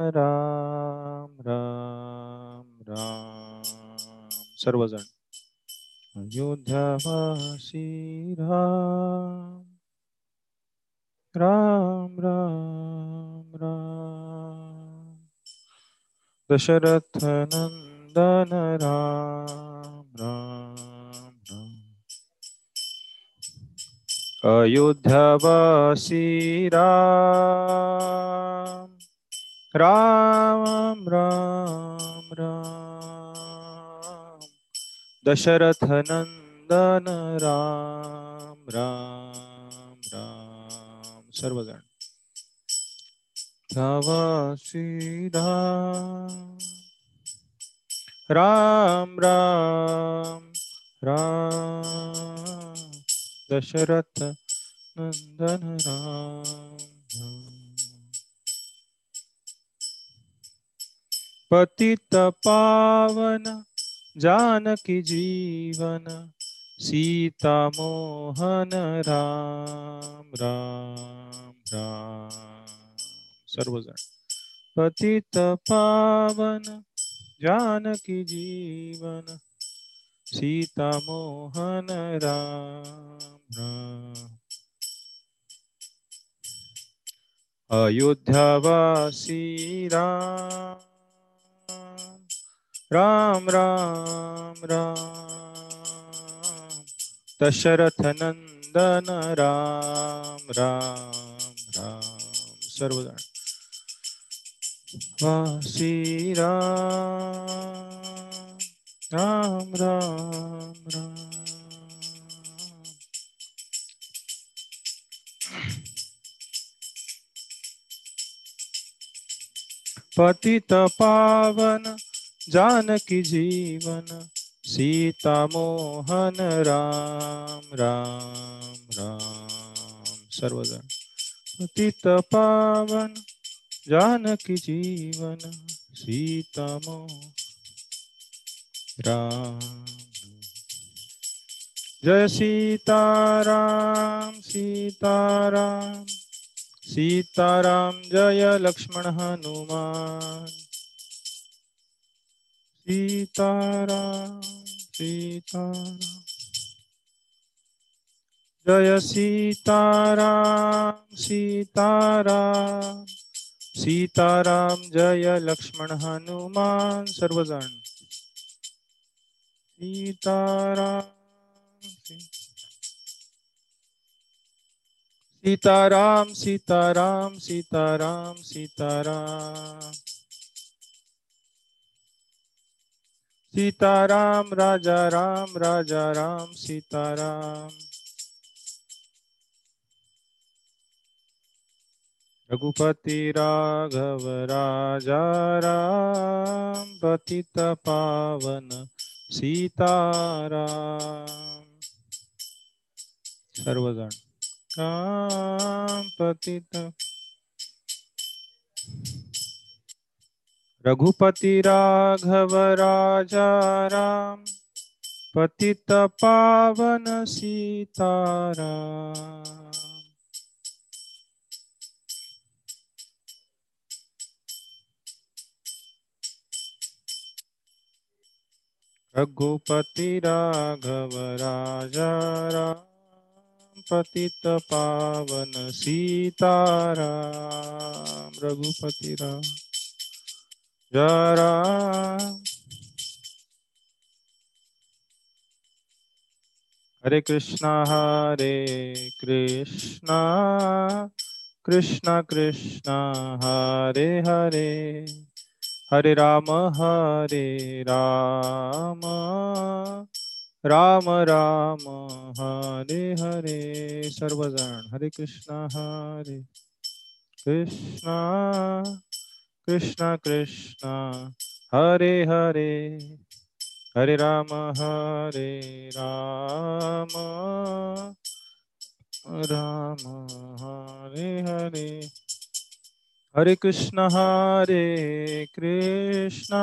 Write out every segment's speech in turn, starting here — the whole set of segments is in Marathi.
राम राम राम. सर्वजण. अयोध्यावासी राम. राम राम राम. दशरथ नंदन राम राम राम. अयोध्यावासी राम. राम राम राम। दशरथ नंदन राम राम राम। सर्वजण। सीधा। राम राम राम। दशरथ नंदन राम। पतित पावन जानकी जीवन सीता मोहन राम राम राम। सर्वजण। पतित पावन जानकी जीवन सीता मोहन राम राम। अयोध्यावासी राम। राम राम राम। दशरथ नंदन राम राम राम। सर्वजण। वासी राम राम राम राम। पतित पावन जानकी जीवन सीता मोहन राम राम राम। सर्वजण। पतित पावन जानकी जीवन सीता मोह राम। जय सीताराम सीताराम। सीताराम जय लक्ष्मण हनुमान। सीताराम सीताराम। जय सीताराम सीताराम। सीताराम जय लक्ष्मण हनुमान, सर्वजण। सीताराम सीताराम सीताराम सीताराम सीताराम। सीताराम, राजा राम राजा राम, सीताराम। रघुपति राघव, राजा राम, पतित पावन, सीताराम। सर्वजण। राम पतित रघुपति राघव राजा राम पतित पावन सीताराम रघुपति राघव राजा राम। पतित पावन सीताराम रघुपति राम जय राम हरे कृष्णा हरे कृष्णा कृष्णा कृष्णा हरे हरे हरे राम हरे राम। राम राम, हरे हरे सर्वजण हरे कृष्णा हरे कृष्णा कृष्णा कृष्णा, हरे हरे हरे राम हरे राम राम, हरे हरे हरे कृष्णा हरे कृष्णा।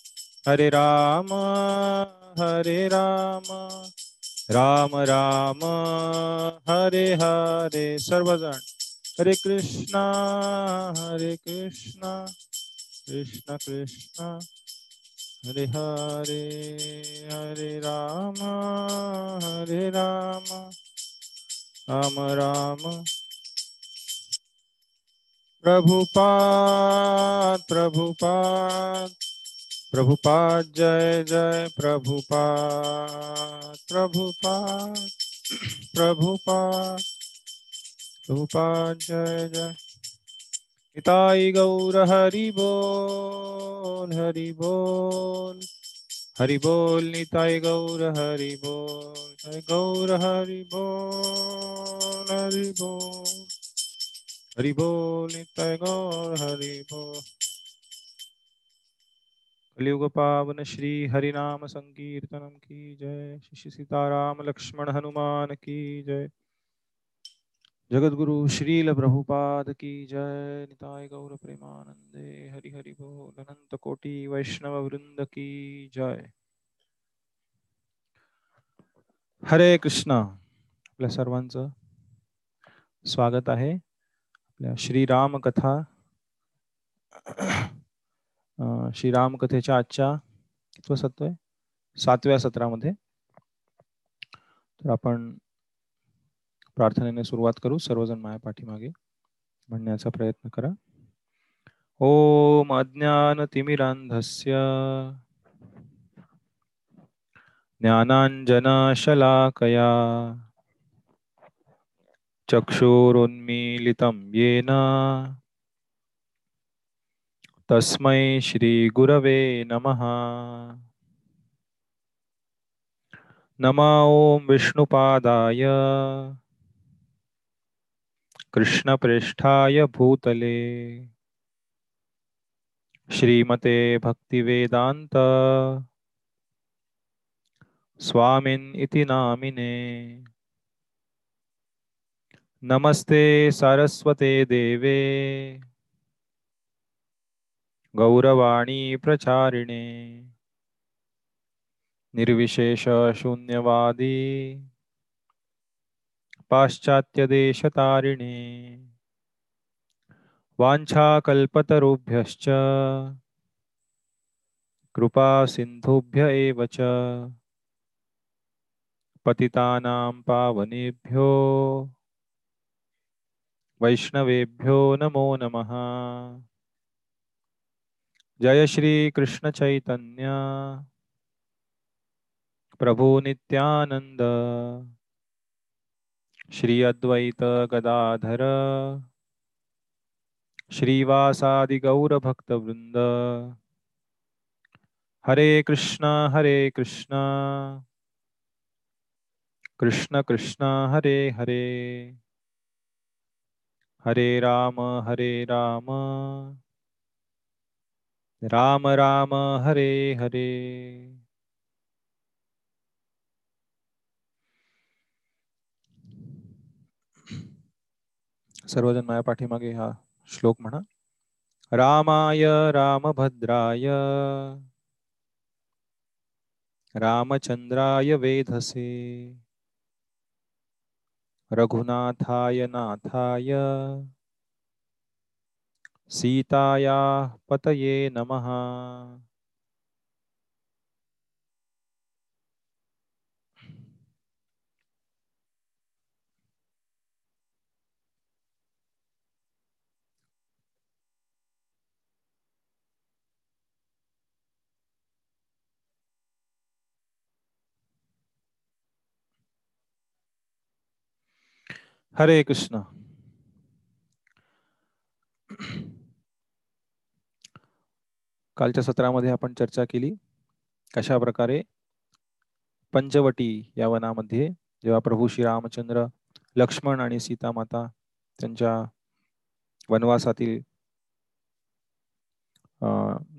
हरे राम हरे राम राम राम, हरे हरे सर्वजण हरे कृष्णा हरे कृष्णा, कृष्ण कृष्ण। हरे हरे हरे राम हरे राम राम राम। प्रभुपाद प्रभुपाद। प्रभुपाद, जय जय, प्रभुपाद प्रभुपाद प्रभुपाद प्रभुपाद, जय जय। निताई गौर हरि बोल हरि बोल। हरि बोल, निताई गौर हरि बोल। गौर हरि बोल हरि बोल। हरि बोल, निताई गौर हरि बोल। कलियुग पावन श्री हरिनाम संकीर्तनम की जय। श्री सीताराम लक्ष्मण हनुमान की जय। जगद्गुरु श्रील प्रभुपाद की जय। निताय गौर प्रेमानंदे हरि हरि बोल। अनंत कोटि वैष्णव वृंद की जय। हरे कृष्णा। आपल्या सर्वांचं स्वागत आहे. आपल्या श्रीराम कथा श्रीराम कथेच्या आजच्या कितवं सत्व आहे सातव्या सत्रामध्ये. तर आपण प्रार्थनेने सुरुवात करू सर्वजण माया पाठीमागे म्हणण्याचा प्रयत्न करा. ओम अज्ञानतिमिरान्धस्य ज्ञानाञ्जनशलाकया चक्षुरुन्मीलितं येन तस्मै श्रीगुरवे नमः। नमा ॐ विष्णुपादाय। कृष्णप्रेष्ठाय भूतले। श्रीमते भक्तिवेदान्त। स्वामिन् इति नामिने। नमस्ते सारस्वते देवे। गौरवाणी प्रचारिणे। निर्विशेष शून्यवादी। पाश्चात्यदेशतारिणे वाञ्छाकल्पतरुभ्यश्च। कृपासिन्धुभ्य एव च। पतितानां पावनेभ्यो। वैष्णवेभ्यो नमो नमः। जय श्री कृष्ण चैतन्य। प्रभु नित्यानंद श्री अद्वैत गदाधर। श्रीवासादि गौर भक्त वृंद हरे कृष्णा हरे कृष्णा। कृष्ण कृष्ण हरे हरे। हरे राम हरे राम। राम राम हरे हरे। सर्वजण माया पाठीमागे हा श्लोक म्हणा. रामाय रामभद्राय। रामचंद्राय वेधसे। रघुनाथाय नाथाय। सीताया पतये नमः। हरे कृष्ण। कालच्या सत्रामध्ये आपण चर्चा केली. कशा प्रकारे पंचवटी या वनामध्ये जेव्हा प्रभू श्री रामचंद्र लक्ष्मण आणि सीता माता त्यांच्या वनवासातील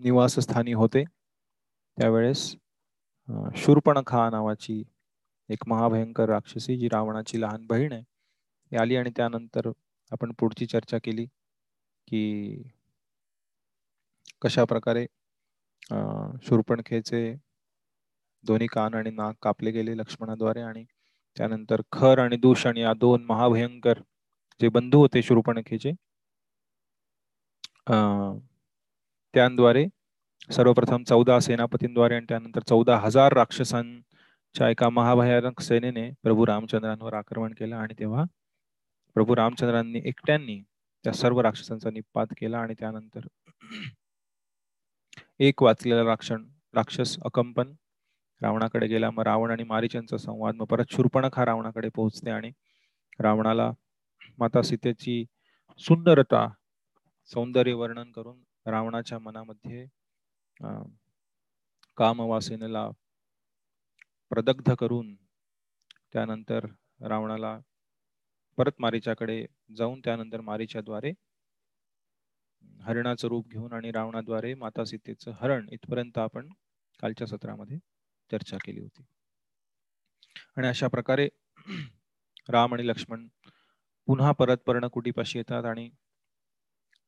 निवासस्थानी होते त्यावेळेस शूर्पणखा नावाची एक महाभयंकर राक्षसी जी रावणाची लहान बहीण आहे आली आणि त्यानंतर आपण पुढची चर्चा केली की कशा प्रकारे शूर्पणखेचे दोन्ही कान आणि नाक कापले गेले लक्ष्मणाद्वारे आणि त्यानंतर खर आणि दूषण आणि या दोन महाभयंकर जे बंधू होते शूर्पणखेचे त्यांद्वारे सर्वप्रथम चौदा सेनापतींद्वारे आणि त्यानंतर चौदा हजार राक्षसांच्या एका महाभयानक सेनेने प्रभू रामचंद्रांवर आक्रमण केलं आणि तेव्हा प्रभू रामचंद्रांनी एकट्यांनी त्या सर्व राक्षसांचा निपात केला आणि त्यानंतर एक वाचलेला राक्षण राक्षस अकंपन रावणाकडे गेला. मग रावण आणि मारीचांचा संवाद मग परत शूर्पणखा रावणाकडे पोहोचते आणि रावणाला माता सीतेची सुंदरता सौंदर्य वर्णन करून रावणाच्या मनामध्ये कामवासेनेला प्रदग्ध करून त्यानंतर रावणाला परत मारीच्याकडे जाऊन त्यानंतर मारीच्याद्वारे हरणाचं रूप घेऊन आणि रावणाद्वारे माता सीतेचं हरण इथपर्यंत आपण कालच्या सत्रामध्ये चर्चा केली होती. आणि अशा प्रकारे राम आणि लक्ष्मण पुन्हा परत पर्णकुटीपाशी येतात आणि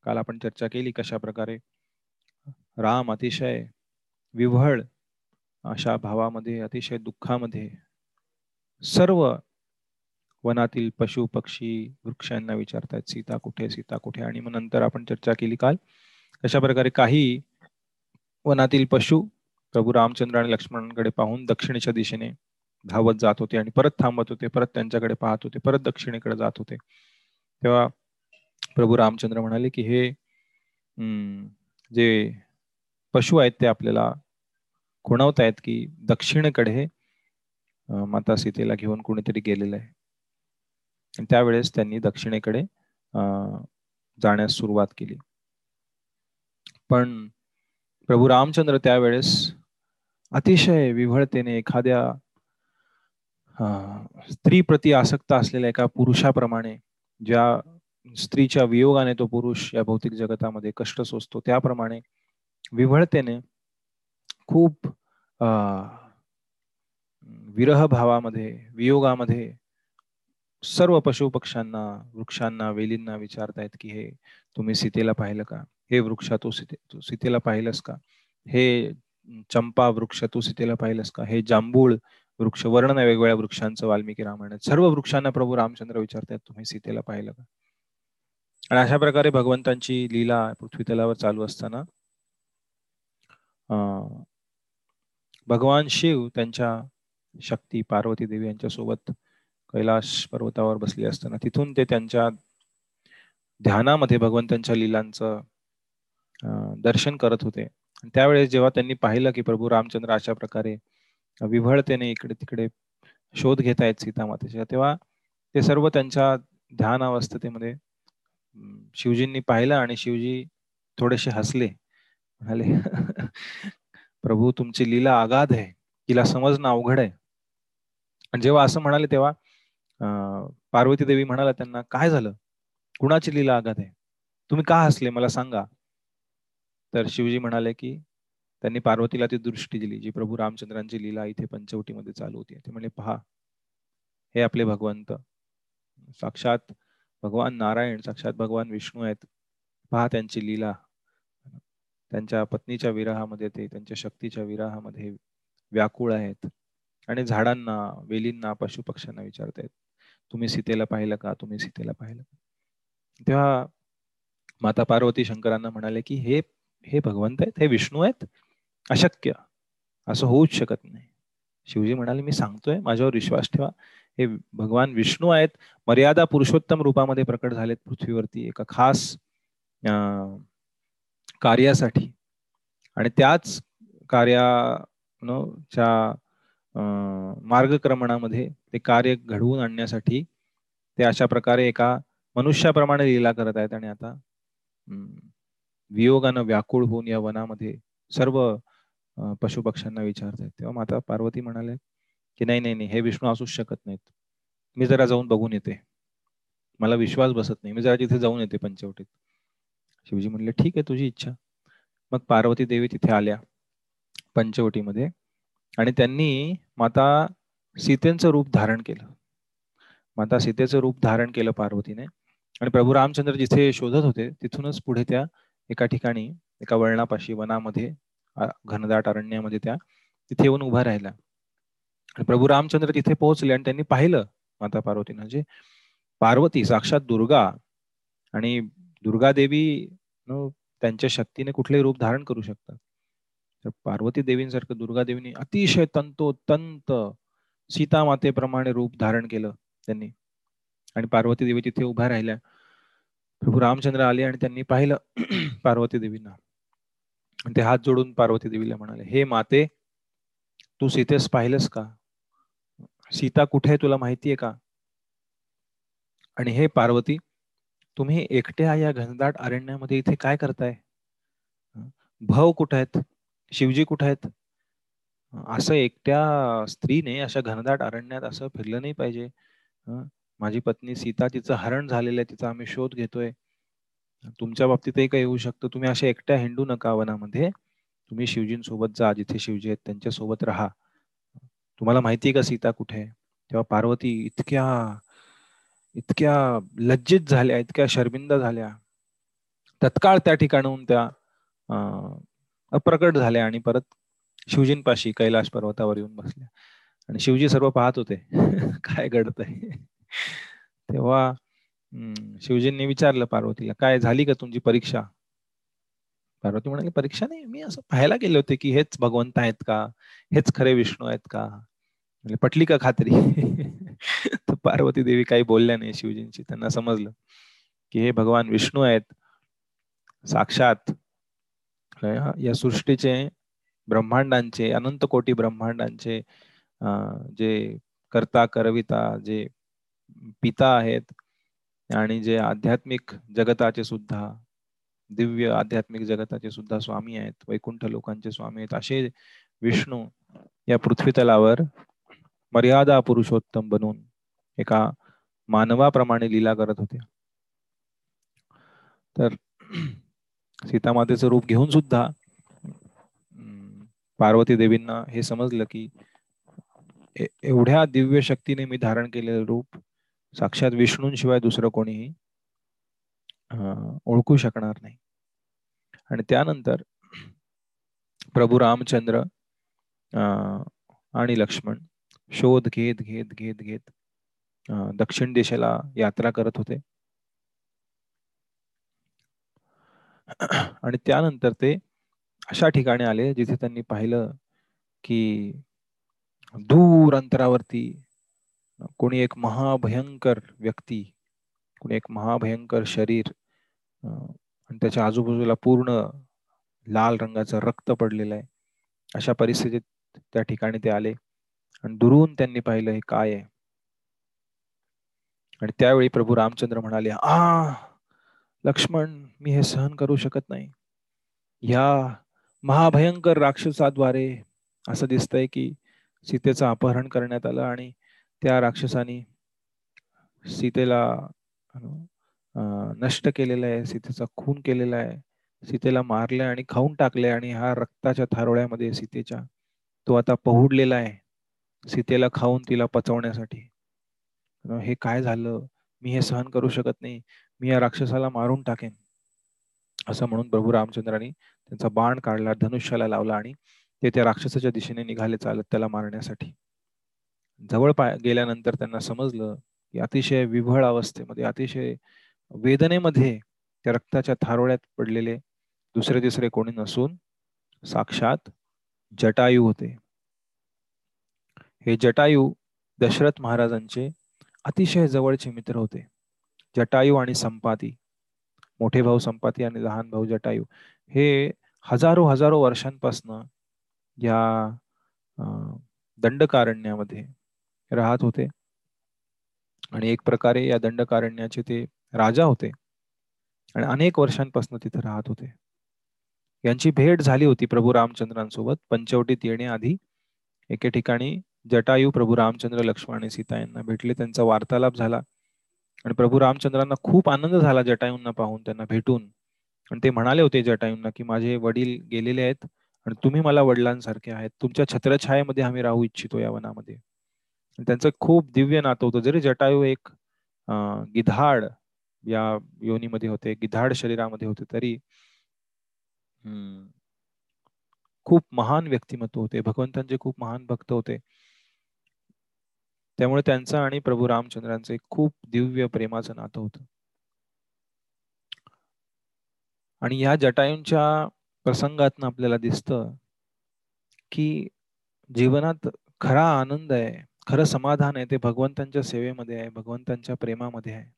काल आपण चर्चा केली कशा प्रकारे राम अतिशय विव्हळ अशा भावामध्ये अतिशय दुःखामध्ये सर्व वनातील पशु पक्षी वृक्षांना विचारतात सीता कुठे सीता कुठे आणि मग नंतर आपण चर्चा केली काल. अशा प्रकारे काही वनातील पशु प्रभू रामचंद्र आणि लक्ष्मणांकडे पाहून दक्षिणेच्या दिशेने धावत जात होते आणि परत थांबत होते परत त्यांच्याकडे पाहत होते परत दक्षिणेकडे जात होते. तेव्हा प्रभू रामचंद्र म्हणाले की हे जे पशु आहेत ते आपल्याला खुणवत आहेत की दक्षिणेकडे माता सीतेला घेऊन कोणीतरी गेलेलं आहे. त्यावेळेस त्यांनी दक्षिणेकडे जाण्यास सुरुवात केली. पण प्रभू रामचंद्र त्यावेळेस अतिशय विव्हळतेने एखाद्या स्त्री प्रती आसक्त असलेल्या एका पुरुषाप्रमाणे ज्या स्त्रीच्या वियोगाने तो पुरुष या भौतिक जगतामध्ये कष्ट सोसतो त्याप्रमाणे विव्हळतेने खूप विरह भावामध्ये वियोगामध्ये सर्व पशु पक्ष्यांना वृक्षांना वेलींना विचारतायत की हे तुम्ही सीतेला पाहिलं का? हे वृक्ष तू सीते तू सीतेला पाहिलंस का? हे चंपा वृक्ष तू सीतेला पाहिलंस का? हे जांभूळ वृक्ष वर्ण वेगवेगळ्या वृक्षांचं वाल्मिकी रामायणात. सर्व वृक्षांना प्रभू रामचंद्र विचारतात तुम्ही सीतेला पाहिलं का? आणि अशा प्रकारे भगवंतांची लीला पृथ्वी तलावर चालू असताना भगवान शिव त्यांच्या शक्ती पार्वती देवी यांच्या सोबत कैलाश पर्वतावर बसले असताना तिथून ते त्यांच्या ध्यानामध्ये भगवंतांच्या लीलांचं दर्शन करत होते. त्यावेळेस जेव्हा त्यांनी पाहिलं की प्रभू रामचंद्र अशा प्रकारे विभळतेने इकडे तिकडे शोध घेत आहेत सीतामातेच्या तेव्हा ते सर्व त्यांच्या ध्यान अवस्थेमध्ये शिवजींनी पाहिलं आणि शिवजी थोडेसे हसले. म्हणाले प्रभू तुमची लीला आगाध आहे. तिला समजणं अवघड आहे. जेव्हा असं म्हणाले तेव्हा पार्वती देवी म्हणाला त्यांना काय झालं? कुणाची लीला आघात आहे? तुम्ही का हसले? मला सांगा. तर शिवजी म्हणाले की त्यांनी पार्वतीला ती दृष्टी दिली जी प्रभू रामचंद्रांची लीला इथे पंचवटीमध्ये चालू होती. ते म्हणजे पहा हे आपले भगवंत. साक्षात भगवान नारायण साक्षात भगवान विष्णू आहेत. पहा त्यांची लीला. त्यांच्या पत्नीच्या विराहामध्ये ते त्यांच्या शक्तीच्या विराहामध्ये व्याकुळ आहेत आणि झाडांना वेलींना पशुपक्ष्यांना विचारतायत. तुम्ही सीतेला पाहिलं का? तुम्ही सीतेला पाहिलं का? तेव्हा माता पार्वती शंकरांना म्हणाले की हे हे भगवंत आहेत हे विष्णू आहेत अशक्य असं होऊच शकत नाही. शिवजी म्हणाले मी सांगतोय माझ्यावर विश्वास ठेवा. हे भगवान विष्णू आहेत मर्यादा पुरुषोत्तम रूपामध्ये प्रकट झालेत पृथ्वीवरती एका खास कार्यासाठी. आणि त्याच कार्या कार्याच्या मार्गक्रमणामध्ये ते कार्य घडवून आणण्यासाठी ते अशा प्रकारे एका मनुष्याप्रमाणे लीला करत आहेत आणि आता वियोगानं व्याकुळ होऊन या वनामध्ये सर्व पशुपक्ष्यांना विचारत आहेत. तेव्हा माता पार्वती म्हणाले की नाही नाही नाही हे विष्णू असूच शकत नाहीत. मी जरा जाऊन बघून येते. मला विश्वास बसत नाही. मी जरा तिथे जाऊन येते पंचवटीत. शिवजी म्हणले ठीक आहे तुझी इच्छा. मग पार्वती देवी तिथे आल्या पंचवटीमध्ये. आणि त्यांनी माता सीतेचं रूप धारण केलं. माता सीतेचं रूप धारण केलं पार्वतीने. आणि प्रभू रामचंद्र जिथे शोधत होते तिथूनच पुढे त्या एका ठिकाणी एका वळणापाशी वनामध्ये घनदाट अरण्यामध्ये त्या तिथे येऊन उभा राहिला. आणि प्रभू रामचंद्र तिथे पोहोचले आणि त्यांनी पाहिलं माता पार्वतीनं म्हणजे पार्वती साक्षात दुर्गा आणि दुर्गा देवी त्यांच्या शक्तीने कुठलेही रूप धारण करू शकतात. तर पार्वती देवींसारखं दुर्गा देवीने अतिशय तंतोतंत सीता मातेप्रमाणे रूप धारण केलं त्यांनी. आणि पार्वती देवी तिथे उभ्या राहिल्या. प्रभू रामचंद्र आले आणि त्यांनी पाहिलं पार्वती देवींना. ते हात जोडून पार्वती देवीला म्हणाले हे माते तू सीतेस पाहिलंस का? सीता कुठे आहे तुला माहिती आहे का? आणि हे पार्वती तुम्ही एकट्या या घनदाट अरण्यामध्ये इथे काय करताय? भव कुठे आहेत? शिवजी कुठे आहेत? असं एकट्या स्त्रीने अशा घनदाट अरण्यात असं फिरलं नाही पाहिजे. माझी पत्नी सीता तिचं हरण झालेलं आहे तिचा आम्ही शोध घेतोय. तुमच्या बाबतीतही काही येऊ शकतं. तुम्ही अशा एकट्या हिंडू नका वनामध्ये. तुम्ही शिवजींसोबत जा जिथे शिवजी आहेत त्यांच्यासोबत राहा. तुम्हाला माहिती आहे का सीता कुठे आहे? तेव्हा पार्वती इतक्या इतक्या लज्जित झाल्या इतक्या शर्मिंदा झाल्या. तत्काळ त्या ठिकाणाहून त्या अप्रकट झाल्या आणि परत शिवजींपाशी कैलाश पर्वतावर येऊन बसल्या. आणि शिवजी सर्व पाहत होते. काय घडतंय तेव्हा शिवजींनी विचारलं पार्वतीला काय झाली का तुमची परीक्षा? पार्वती म्हणाली परीक्षा नाही मी असं पाहायला गेले होते की हेच भगवंत आहेत का? हेच खरे विष्णू आहेत का? म्हणजे पटली का खात्री? तर पार्वती देवी काही बोलल्या नाही शिवजींची त्यांना समजलं की हे भगवान विष्णू आहेत. साक्षात या सृष्टीचे ब्रह्मांडांचे अनंत कोटी ब्रह्मांडांचे जे करता करविता जे पिता आहेत आणि जे आध्यात्मिक जगताचे सुद्धा दिव्य आध्यात्मिक जगताचे सुद्धा स्वामी आहेत वैकुंठ लोकांचे स्वामी आहेत असे विष्णू या पृथ्वीतलावर मर्यादा पुरुषोत्तम बनून एका मानवाप्रमाणे लीला करत होते तर सीतामातेचं रूप घेऊन सुद्धा पार्वती देवींना हे समजलं की एवढ्या दिव्य शक्तीने मी धारण केलेलं रूप साक्षात विष्णूंशिवाय दुसरं कोणीही ओळखू शकणार नाही. आणि त्यानंतर प्रभू रामचंद्र आणि लक्ष्मण शोध घेत घेत घेत घेत दक्षिण दिशेला यात्रा करत होते. आणि त्यानंतर ते अशा ठिकाणी आले जिथे त्यांनी पाहिलं की दूर अंतरावरती कोणी एक महाभयंकर व्यक्ती कोणी एक महाभयंकर शरीर आणि त्याच्या आजूबाजूला पूर्ण लाल रंगाचं रक्त पडलेलं आहे. अशा परिस्थितीत त्या ठिकाणी ते आले आणि दुरून त्यांनी पाहिलं हे काय आहे. आणि त्यावेळी प्रभू रामचंद्र म्हणाले आ लक्ष्मण मी हे सहन करू शकत नाही. या महाभयंकर राक्षसाद्वारे असं दिसतंय की सीतेचं अपहरण करण्यात आलं आणि त्या राक्षसानी सीतेला नष्ट केलेलं आहे सीतेचा खून केलेला आहे. सीतेला मारले आणि खाऊन टाकले आणि हा रक्ताच्या थारोळ्यामध्ये सीतेच्या तो आता पहुडलेला आहे. सीतेला खाऊन तिला पचवण्यासाठी. हे काय झालं? मी हे सहन करू शकत नाही. मी या राक्षसाला मारून टाकेन. असं म्हणून प्रभू रामचंद्रांनी त्यांचा बाण काढला धनुष्याला लावला आणि ते त्या राक्षसाच्या दिशेने निघाले चालत त्याला मारण्यासाठी. जवळ पाय गेल्यानंतर त्यांना समजलं की अतिशय विभळ अवस्थेमध्ये अतिशय वेदनेमध्ये त्या रक्ताच्या थारोळ्यात पडलेले दुसरे तिसरे कोणी नसून साक्षात जटायू होते. हे जटायू दशरथ महाराजांचे अतिशय जवळचे मित्र होते. जटायू आणि संपाती. मोठे भाऊ संपाती आणि लहान भाऊ जटायू. हे हजारो हजारो वर्षांपासून या दंडकारण्यामध्ये राहत होते. आणि एक प्रकारे या दंडकारण्याचे ते राजा होते. आणि अनेक वर्षांपासून तिथे राहत होते. यांची भेट झाली होती प्रभू रामचंद्रांसोबत. पंचवटीत येण्याआधी एके ठिकाणी जटायू प्रभू रामचंद्र लक्ष्मण आणि सीता यांना भेटले. त्यांचा वार्तालाप झाला. आणि प्रभू रामचंद्रांना खूप आनंद झाला जटायूंना पाहून त्यांना भेटून. आणि ते म्हणाले होते जटायूंना की माझे वडील गेलेले आहेत आणि तुम्ही मला वडिलांसारखे आहेत. तुमच्या छत्रछायेमध्ये आम्ही राहू इच्छितो या वनामध्ये. त्यांचं खूप दिव्य नातं होतं. जरी जटायू एक गिधाड या योनीमध्ये होते गिधाड शरीरामध्ये होते तरी खूप महान व्यक्तिमत्व होते. भगवंतांचे खूप महान भक्त होते. त्यामुळे त्यांचं आणि प्रभू रामचंद्रांचं एक खूप दिव्य प्रेमाचं नातं होतं. आणि या जटायूंच्या प्रसंगातनं आपल्याला दिसतं की जीवनात खरा आनंद आहे खरं समाधान आहे ते भगवंतांच्या सेवेमध्ये आहे भगवंतांच्या प्रेमामध्ये आहे.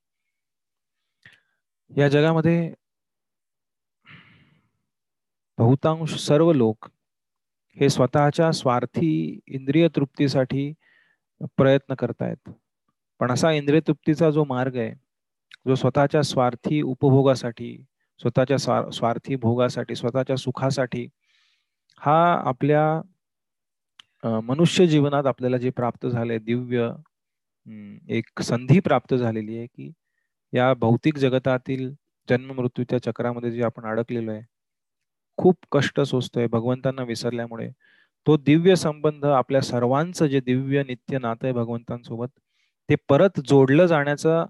या जगामध्ये बहुतांश सर्व लोक हे स्वतःच्या स्वार्थी इंद्रिय तृप्तीसाठी प्रयत्न करतायत. पण असा इंद्रिय तृप्तीचा जो मार्ग आहे जो स्वतःच्या स्वार्थी उपभोगासाठी स्वतःच्या स्वार्थी भोगासाठी स्वतःच्या सुखासाठी हा आपल्या मनुष्य जीवनात आपल्याला जे प्राप्त झाले दिव्य एक संधी प्राप्त झालेली आहे की या भौतिक जगतातील जन्म मृत्यूच्या चक्रामध्ये जे आपण अडकलेलो आहे खूप कष्ट सोसतोय भगवंतांना विसरल्यामुळे. तो दिव्य संबंध आपल्या सर्वांचं जे दिव्य नित्य नातं आहे भगवंतांसोबत ते परत जोडलं जाण्याचं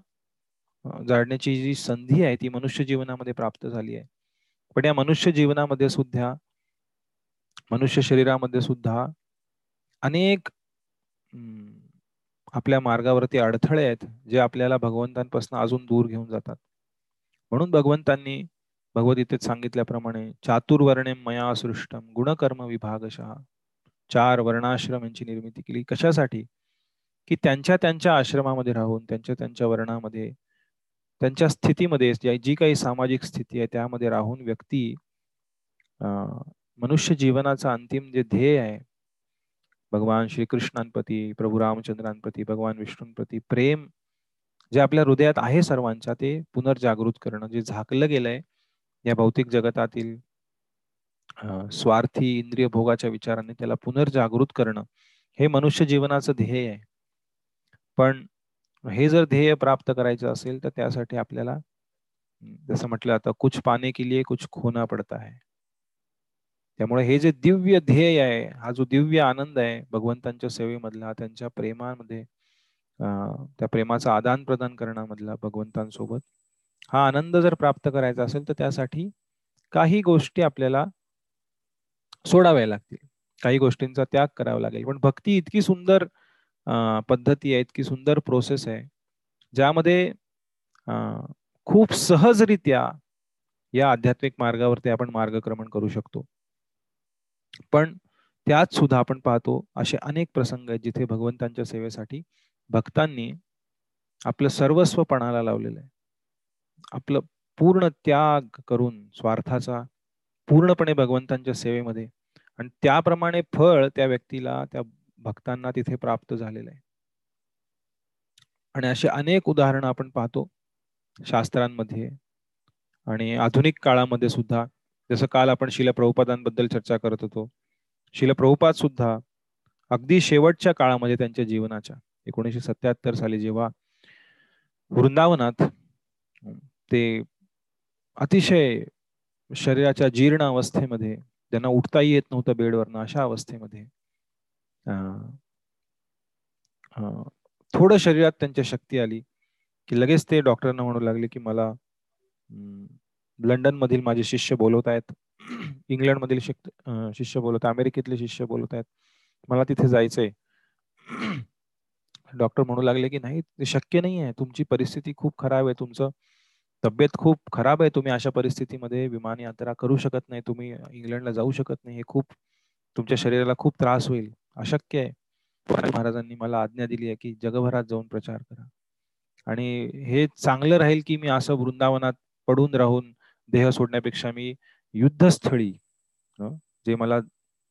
जाण्याची जी संधी आहे ती मनुष्य जीवनामध्ये प्राप्त झाली आहे. पण या मनुष्य जीवनामध्ये सुद्धा मनुष्य शरीरामध्ये सुद्धा अनेक आपल्या मार्गावरती अडथळे आहेत जे आपल्याला भगवंतांपासून अजून दूर घेऊन जातात. म्हणून भगवंतांनी भगवद्गीतेत सांगितल्याप्रमाणे चातुर्वर्णे मया सृष्टम गुणकर्म विभागशः. चार वर्णाश्रम यांची निर्मिती केली. कशासाठी? की त्यांच्या त्यांच्या आश्रमामध्ये राहून त्यांच्या त्यांच्या वर्णामध्ये त्यांच्या स्थितीमध्ये जी काही सामाजिक स्थिती आहे त्यामध्ये राहून व्यक्ती मनुष्य जीवनाचा अंतिम जे ध्येय आहे भगवान श्रीकृष्णांप्रती प्रभू रामचंद्रांप्रती भगवान विष्णूंप्रती प्रेम जे आपल्या हृदयात आहे सर्वांच्या ते पुनर्जागृत करणं जे झाकलं गेलंय या भौतिक जगतातील स्वार्थी इंद्रिय भोगाच्या विचाराने त्याला पुनर्जागृत करणं हे मनुष्य जीवनाचं ध्येय आहे. पण हे जर ध्येय प्राप्त करायचं असेल तर त्यासाठी आपल्याला जसं म्हटलं आता कुछ पाने के लिए कुछ खोना पडता है. त्यामुळे हे जे दिव्य ध्येय आहे हा जो दिव्य आनंद आहे भगवंतांच्या सेवेमधला त्यांच्या प्रेमामध्ये त्या प्रेमाचा आदान प्रदान करण्यामधला भगवंतांसोबत हा आनंद जर प्राप्त करायचा असेल तर त्यासाठी काही गोष्टी आपल्याला सोडाव्या लागतील. काही गोष्टींचा त्याग करावा लागेल. पण भक्ती इतकी सुंदर पद्धती आहे इतकी सुंदर प्रोसेस आहे ज्यामध्ये खूप सहजरित्या या आध्यात्मिक मार्गावरती आपण मार्गक्रमण करू शकतो. पण त्यात सुद्धा आपण पाहतो असे अनेक प्रसंग आहेत जिथे भगवंतांच्या सेवेसाठी भक्तांनी आपलं सर्वस्व पणाला लावलेलं आहे. आपलं पूर्ण त्याग करून स्वार्थाचा पूर्णपणे भगवंतांच्या सेवेमध्ये. आणि त्याप्रमाणे फळ त्या व्यक्तीला त्या भक्तांना तिथे प्राप्त झालेलं आहे. आणि असे अनेक उदाहरणं आपण पाहतो शास्त्रांमध्ये आणि आधुनिक काळामध्ये सुद्धा. जसं काल आपण शिल प्रभुपादांबद्दल चर्चा करत होतो. शिल प्रभुपाद सुद्धा अगदी शेवटच्या काळामध्ये त्यांच्या जीवनाच्या एकोणीसशे सत्याहत्तर साली जेव्हा वृंदावनात ते अतिशय शरीराच्या जीर्ण अवस्थेमध्ये त्यांना उठताही येत नव्हतं बेडवरनं अशा अवस्थेमध्ये थोडं शरीरात त्यांच्या शक्ती आली की लगेच ते डॉक्टरांना म्हणू लागले की मला लंडन मधील माझे शिष्य बोलवत आहेत इंग्लंड मधील शिष्य बोलवत अमेरिकेतले शिष्य बोलवत आहेत मला तिथे जायचंय. डॉक्टर म्हणू लागले की नाही ते शक्य नाही आहे तुमची परिस्थिती खूप खराब आहे तुमचं तब्येत खूप खराब आहे तुम्ही अशा परिस्थितीमध्ये विमान यात्रा करू शकत नाही तुम्ही इंग्लंडला जाऊ शकत नाही हे खूप तुमच्या शरीराला खूप त्रास होईल अशक्य आहे. महाराजांनी मला आज्ञा दिली आहे की जगभरात जाऊन प्रचार करा. आणि हे चांगलं राहील की मी असं वृंदावनात पडून राहून देह सोडण्यापेक्षा मी युद्धस्थळी जे मला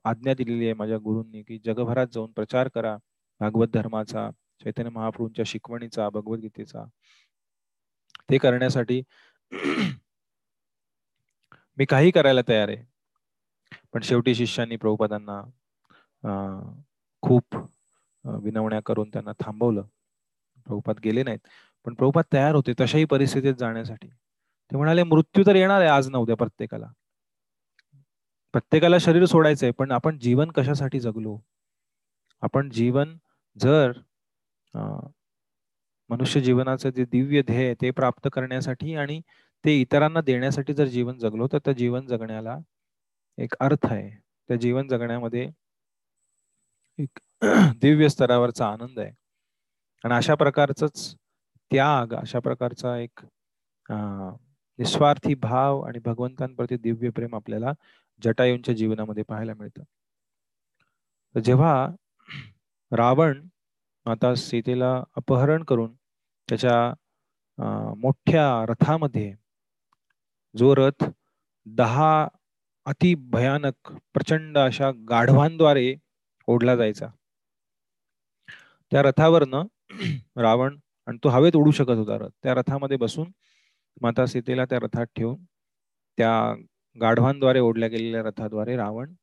आज्ञा दिलेली आहे माझ्या गुरूंनी की जगभरात जाऊन प्रचार करा भागवत धर्माचा चैतन्य महाप्रभूंच्या शिकवणीचा भगवद्गीतेचा ते करण्यासाठी मी काही करायला तयार आहे. पण शेवटी शिष्यांनी प्रभुपादांना खूप विनवण्या करून त्यांना थांबवलं. प्रभुपात गेले नाहीत. पण प्रभुपात तयार होते तशाही परिस्थितीत जाण्यासाठी. ते म्हणाले मृत्यू तर येणार आहे आज न उद्या प्रत्येकाला. प्रत्येकाला शरीर सोडायचंय पण आपण जीवन कशासाठी जगलो? आपण जीवन जर मनुष्य जीवनाचं जे दिव्य ध्येय ते प्राप्त करण्यासाठी आणि ते इतरांना देण्यासाठी जर जीवन जगलो तर त्या जीवन जगण्याला एक अर्थ आहे. त्या जीवन जगण्यामध्ये एक दिव्य स्तरावरचा आनंद आहे. आणि अशा प्रकारच त्याग अशा प्रकारचा एक निस्वार्थी भाव आणि भगवंतांप्रती दिव्य प्रेम आपल्याला जटायूंच्या जीवनामध्ये पाहायला मिळतं. जेव्हा रावण माता सीतेला अपहरण करून त्याच्या मोठ्या रथामध्ये जो रथ दहा अति भयानक प्रचंड अशा गाढवांद्वारे ओढला जायचा. त्या रथावरनं रावण आणि तो हवेत ओढू शकत होता रथ. त्या रथामध्ये बसून माता सीतेला त्या रथात ठेवून त्या गाढवांद्वारे ओढल्या गेलेल्या रथाद्वारे रावण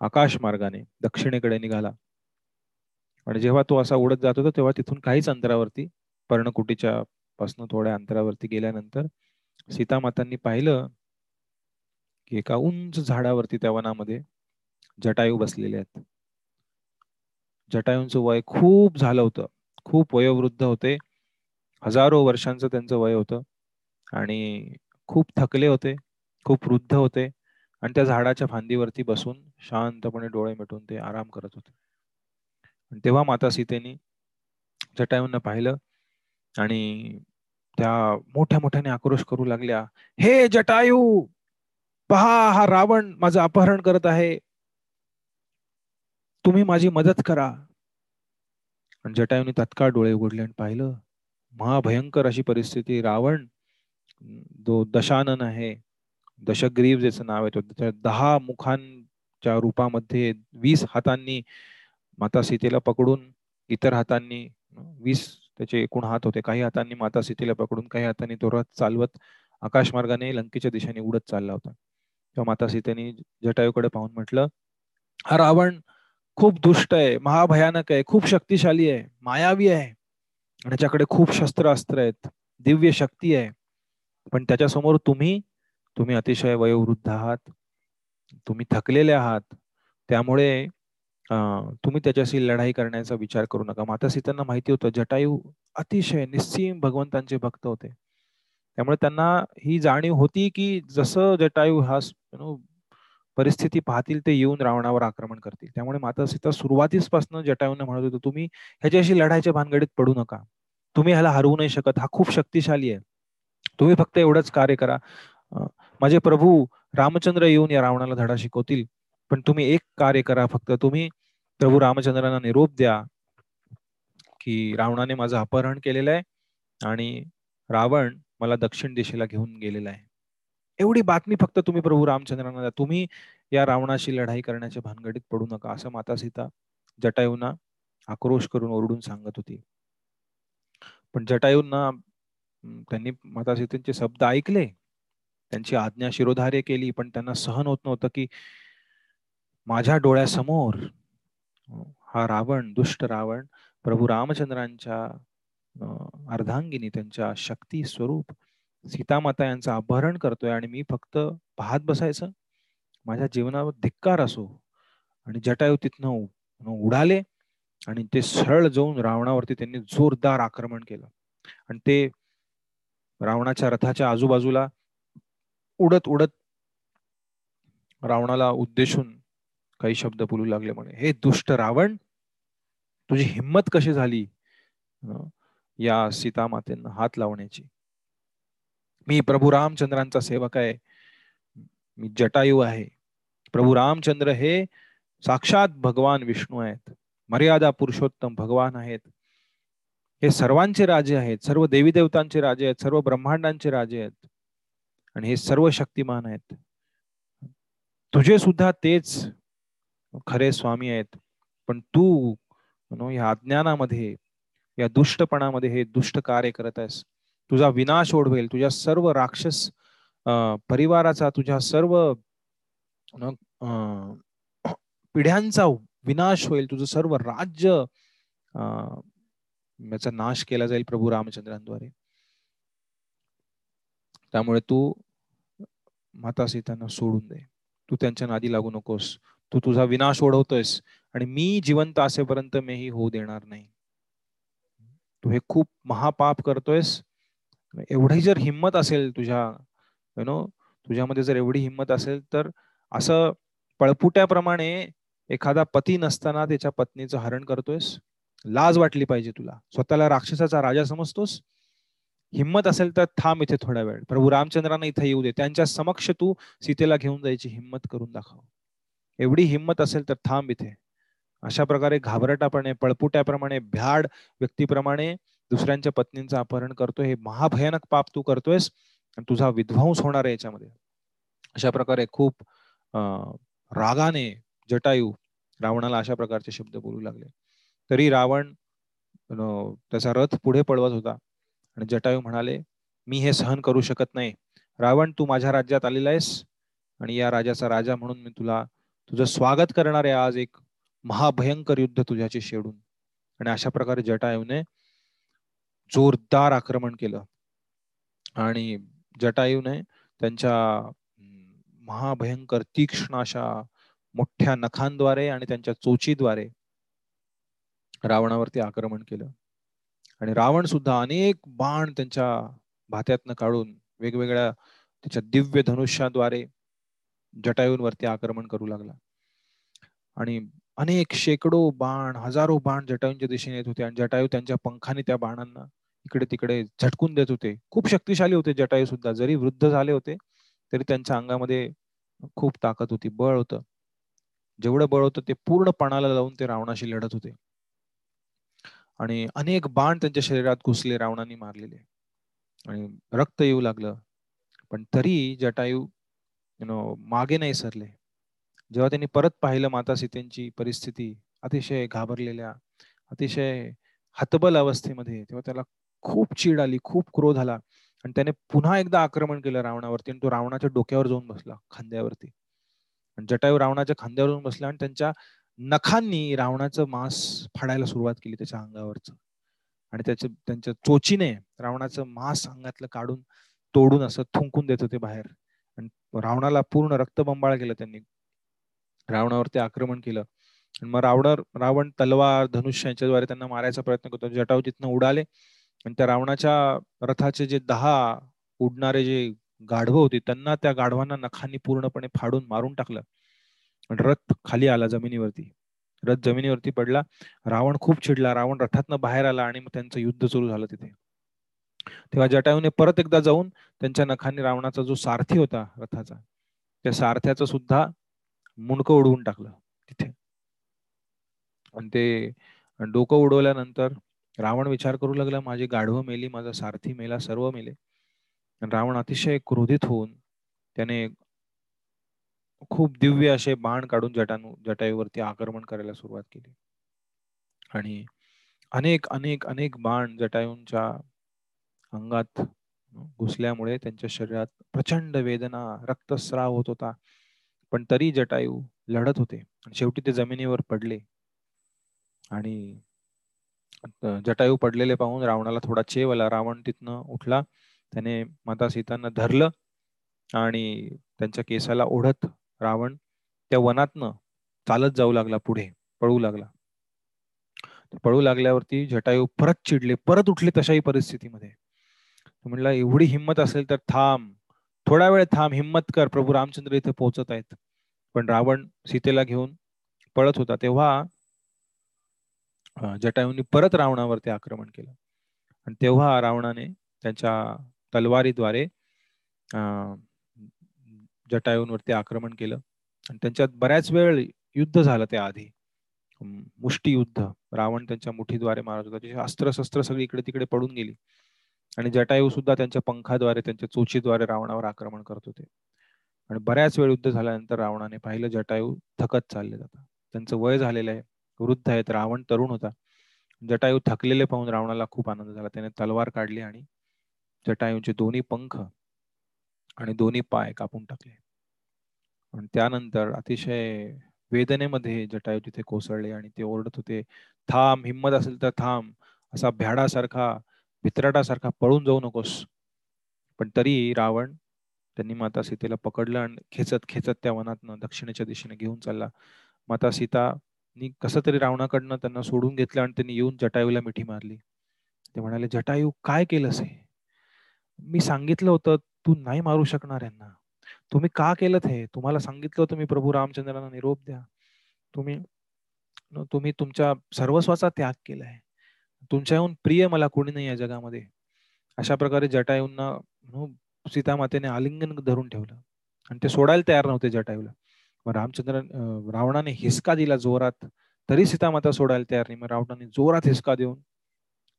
आकाश मार्गाने दक्षिणेकडे निघाला. आणि जेव्हा तो असा उडत जात होता तेव्हा तिथून काहीच अंतरावरती पर्णकुटीच्या पासून थोड्या अंतरावरती गेल्यानंतर सीतामातांनी पाहिलं की एका उंच झाडावरती त्या वनामध्ये जटायू बसलेले आहेत. जटायूंचं वय खूप झालं होतं. खूप वयोवृद्ध होते. हजारो वर्षांचं त्यांचं वय होतं. आणि खूप थकले होते. खूप वृद्ध होते. आणि त्या झाडाच्या फांदीवरती बसून शांतपणे डोळे मिटून ते आराम करत होते. तेव्हा माता सीतेनी जटायूंना पाहिलं आणि त्या मोठ्या मोठ्याने आक्रोश करू लागल्या. हे जटायू पहा हा रावण माझं अपहरण करत आहे. तुम्ही माझी मदत करा. आणि जटायूने तत्काळ डोळे उघडले आणि पाहिलं महाभयंकर अशी परिस्थिती. रावण जो दशानन आहे दशग्रीव ज्याचं नाव आहे त्या दहा मुखांच्या रूपामध्ये वीस हातांनी माता सीतेला पकडून इतर हातांनी वीस त्याचे एकूण हात होते काही हातांनी माता सीतेला पकडून काही हातांनी तो रथ चालवत आकाशमार्गाने लंकेच्या दिशेने उडत चालला होता. तेव्हा माता सीतेने जटायूकडे पाहून म्हटलं हा रावण खूप दुष्ट आहे महाभयानक आहे खूप शक्तिशाली आहे मायावी आहे आणि त्याच्याकडे खूप शस्त्र अस्त्र आहेत दिव्य शक्ती आहे. पण त्याच्यासमोर तुम्ही तुम्ही अतिशय वयोवृद्ध आहात तुम्ही थकलेले आहात. त्यामुळे तुम्ही त्याच्याशी लढाई करण्याचा विचार करू नका. माता सीतांना माहिती होतं जटायू अतिशय निस्सीम भगवंतांचे भक्त होते. त्यामुळे त्यांना ही जाणीव होती की जसं जटायू हा परिस्थिती पाहतील ते येऊन रावणावर आक्रमण करतील. त्यामुळे माता सीता सुरुवातीसपासून जटायूंना म्हणत होतो तुम्ही ह्याच्याशी लढायच्या भानगडीत पडू नका. तुम्ही ह्याला हरवू नाही शकत. हा खूप शक्तिशाली आहे. तुम्ही फक्त एवढंच कार्य करा. माझे प्रभू रामचंद्र येऊन या रावणाला धडा शिकवतील. पण तुम्ही एक कार्य करा फक्त तुम्ही प्रभू रामचंद्रांना निरोप द्या की रावणाने माझं अपहरण केलेलं आहे आणि रावण मला दक्षिण दिशेला घेऊन गेलेला आहे. एवढी बातमी फक्त तुम्ही प्रभू रामचंद्रांना द्या. तुम्ही या रावणाशी लढाई करण्याच्या भानगडीत पडू नका असं माता सीता जटायूंना आक्रोश करून ओरडून सांगत होती. पण जटायूंना त्यांनी माता सीतेचे शब्द ऐकले त्यांची आज्ञा शिरोधार्य केली पण त्यांना सहन होत नव्हतं की माझ्या डोळ्यासमोर हा रावण दुष्ट रावण प्रभू रामचंद्रांच्या अर्धांगिनी त्यांच्या शक्ती स्वरूप सीतामाता यांचं अपहरण करतोय आणि मी फक्त पाहत बसायचं. माझ्या जीवनावर धिक्कार असो आणि जटायू तिथनं उडाले आणि ते सरळ जाऊन रावणावरती त्यांनी जोरदार आक्रमण केलं. आणि ते रावणाच्या रथाच्या आजूबाजूला उडत उडत रावणाला उद्देशून काही शब्द बोलू लागले म्हणे. हे दुष्ट रावण तुझी हिंमत कशी झाली? या सीता मातेंना हात लावण्याची. मी प्रभू रामचंद्रांचा सेवक आहे. मी जटायू आहे. प्रभू रामचंद्र हे साक्षात भगवान विष्णू आहेत. मर्यादा पुरुषोत्तम भगवान आहेत. हे सर्वांचे राजे आहेत. सर्व देवी देवतांचे राजे आहेत. सर्व ब्रह्मांडांचे राजे आहेत. आणि हे सर्व शक्तिमान आहेत. तुझे सुद्धा तेच खरे स्वामी आहेत. पण तू या अज्ञानामध्ये या दुष्टपणामध्ये हे दुष्ट कार्य करत आहेस. तुझा विनाश ओढवेल. तुझ्या सर्व राक्षस परिवाराचा तुझ्या सर्व पिढ्यांचा विनाश होईल. तुझं सर्व राज्य याचा नाश केला जाईल प्रभू रामचंद्रांद्वारे. त्यामुळे तू माता सीतांना सोडून दे. तू त्यांच्या नादी लागू नकोस. तू तुझा विनाश ओढवतोयस आणि मी जिवंत असेपर्यंत मीही होऊ देणार नाही. तू हे खूप महापाप करतोयस. एवढी जर हिंमत असेल तुझ्या यु नो तुझ्यामध्ये जर एवढी हिंमत असेल तर असं पळपुट्याप्रमाणे एखादा पती नसताना त्याच्या पत्नीचं हरण करतोयस. लाज वाटली पाहिजे तुला. स्वतःला राक्षसाचा राजा समजतोस. हिंमत असेल तर थांब इथे थोडा वेळ. प्रभू रामचंद्रांना इथे येऊ दे. त्यांच्या समक्ष तू सीतेला घेऊन जायची हिंमत करून दाखव. एवढी हिंमत असेल तर थांब इथे. अशा प्रकारे घाबरटापणे पळपुट्याप्रमाणे भ्याड व्यक्तीप्रमाणे दुसऱ्यांच्या पत्नींचं अपहरण करतोय. हे महाभयानक पाप तू करतोयस आणि तुझा विध्वंस होणार आहे याच्यामध्ये. अशा प्रकारे खूप रागाने जटायू रावणाला अशा प्रकारचे शब्द बोलू लागले. तरी रावण त्याचा रथ पुढे पळवत होता आणि जटायू म्हणाले मी हे सहन करू शकत नाही. रावण तू माझ्या राज्यात आलेला आहेस आणि या राजाचा राजा म्हणून मी तुला तुझं स्वागत करणार आहे आज एक महाभयंकर युद्ध तुझ्याचे शेडून. आणि अशा प्रकारे जटायूने जोरदार आक्रमण केलं. आणि जटायूने त्यांच्या महाभयंकर तीक्ष्ण अशा मोठ्या नखांद्वारे आणि त्यांच्या चोचीद्वारे रावणावरती आक्रमण केलं. आणि रावण सुद्धा अनेक बाण त्यांच्या भात्यातनं काढून वेगवेगळ्या त्याच्या दिव्य धनुष्याद्वारे जटायूंवरती आक्रमण करू लागला. आणि अनेक शेकडो बाण हजारो बाण जटायूंच्या दिशेने येत होते. आणि जटायू त्यांच्या पंखाने त्या बाणांना इकडे तिकडे झटकून देत होते. खूप शक्तिशाली होते जटायू सुद्धा. जरी वृद्ध झाले होते तरी त्यांच्या अंगामध्ये खूप ताकद होती. बळ होतं. जेवढं बळ होतं ते पूर्ण पणाला लावून ते रावणाशी लढत होते. आणि अनेक बाण त्यांच्या शरीरात घुसले रावणाने मारलेले. आणि रक्त येऊ लागलं. पण तरी जटायू यु नो मागे नाही सरले. जेव्हा त्यांनी परत पाहिलं माता सीतेंची परिस्थिती अतिशय घाबरलेल्या अतिशय हतबल अवस्थेमध्ये तेव्हा त्याला खूप चीड आली खूप क्रोध आला. आणि त्याने पुन्हा एकदा आक्रमण केलं रावणावरती आणि तो रावणाच्या डोक्यावर जाऊन बसला खांद्यावरती. आणि जटायू रावणाच्या खांद्यावर जाऊन बसला आणि त्यांच्या नखांनी रावणाचं मांस फाडायला सुरुवात केली त्याच्या अंगावरचं. आणि त्याचे त्यांच्या चोचीने रावणाचं मांस अंगातलं काढून तोडून असं थुंकून देत होते बाहेर. रावणाला पूर्ण रक्तबंबाळ केलं त्यांनी. रावणावरती आक्रमण केलं. आणि मग रावण रावण तलवार धनुष्य यांच्याद्वारे त्यांना मारायचा प्रयत्न करतो. जटाव तिथनं उडाले आणि त्या रावणाच्या रथाचे जे दहा उडणारे जे गाढव होते त्यांना त्या गाढवांना नखांनी पूर्णपणे फाडून मारून टाकलं. रथ खाली आला जमिनीवरती. रथ जमिनीवरती पडला. रावण खूप चिडला. रावण रथातनं बाहेर आला आणि मग त्यांचं युद्ध सुरू झालं तिथे. तेव्हा जटायूने परत एकदा जाऊन त्यांच्या नखांनी रावणाचा जो सारथी होता रथाचा त्या सारथ्याचं सुद्धा मुंडकं उडवून टाकलं तिथे. आणि ते डोकं उडवल्यानंतर रावण विचार करू लागला माझी गाढवं मेली माझा सारथी मेला सर्व मेले. रावण अतिशय क्रोधित होऊन त्याने खूप दिव्य असे बाण काढून जटानू जटायूवरती आक्रमण करायला सुरुवात केली. आणि अनेक अनेक अनेक बाण जटायूंच्या अंगात घुसल्यामुळे त्यांच्या शरीरात प्रचंड वेदना रक्तस्राव होत होता. पण तरी जटायू लढत होते. शेवटी ते जमिनीवर पडले. आणि जटायू पडलेले पाहून रावणाला थोडा चेव आला. रावण तिथनं उठला. त्याने माता सीतांना धरलं आणि त्यांच्या केसाला ओढत रावण त्या वनातनं चालत जाऊ लागला पुढे पळू लागला. पळू लागल्यावरती जटायू परत चिडले. परत उठले तशाही परिस्थितीमध्ये. म्हणला एवढी हिंमत असेल तर थांब. थोडा वेळ थांब. हिंमत कर. प्रभू रामचंद्र इथे पोहोचत आहेत. पण रावण सीतेला घेऊन पळत होता. तेव्हा जटायूंनी परत रावणावरती आक्रमण केलं. आणि तेव्हा रावणाने त्यांच्या तलवारीद्वारे जटायूंवरती आक्रमण केलं. आणि त्यांच्यात बऱ्याच वेळ युद्ध झालं त्या आधी मुष्टी युद्ध रावण त्यांच्या मुठीद्वारे मारत होता. त्याची अस्त्र शस्त्र सगळी इकडे तिकडे पडून गेली. आणि जटायू सुद्धा त्यांच्या पंखाद्वारे त्यांच्या चोचीद्वारे रावणावर आक्रमण करत होते. आणि बऱ्याच वेळ युद्ध झाल्यानंतर रावणाने पाहिलं जटायू थकत चालले जातात. त्यांचं वय झालेलं आहे वृद्ध आहेत रावण तरुण होता. जटायू थकलेले पाहून रावणाला खूप आनंद झाला. त्याने तलवार काढली आणि जटायूचे दोन्ही पंख आणि दोन्ही पाय कापून टाकले. आणि त्यानंतर अतिशय वेदनेमध्ये जटायू तिथे कोसळले आणि ते ओरडत होते थांब हिंमत असेल तर थांब. असा भ्याडासारखा भित्राटासारखा पळून जाऊ नकोस. पण तरी रावण त्यांनी माता सीतेला पकडलं आणि खेचत खेचत त्या वनातनं दक्षिणेच्या दिशेने घेऊन चालला. माता सीता कसं तरी रावणाकडनं त्यांना सोडून घेतलं आणि त्यांनी येऊन जटायूला मिठी मारली. ते म्हणाले जटायू काय केलंस हे? मी सांगितलं होतं तू नाही मारू शकणार यांना. तुम्ही का केलं हे? तुम्हाला सांगितलं होतं मी प्रभू रामचंद्रांना निरोप द्या. तुम्ही तुम्ही तुमच्या सर्वस्वाचा त्याग केलाय. तुमच्याहून प्रिय मला कोणी नाही या जगामध्ये. अशा प्रकारे जटायूंना सीता मातेने आलिंगन धरून ठेवलं. आणि ते सोडायला तयार नव्हते जटायूला. मग रामचंद्र रावणाने हिसका दिला जोरात. तरी सीतामाता सोडायला तयार नाही. मग रावणाने जोरात हिसका देऊन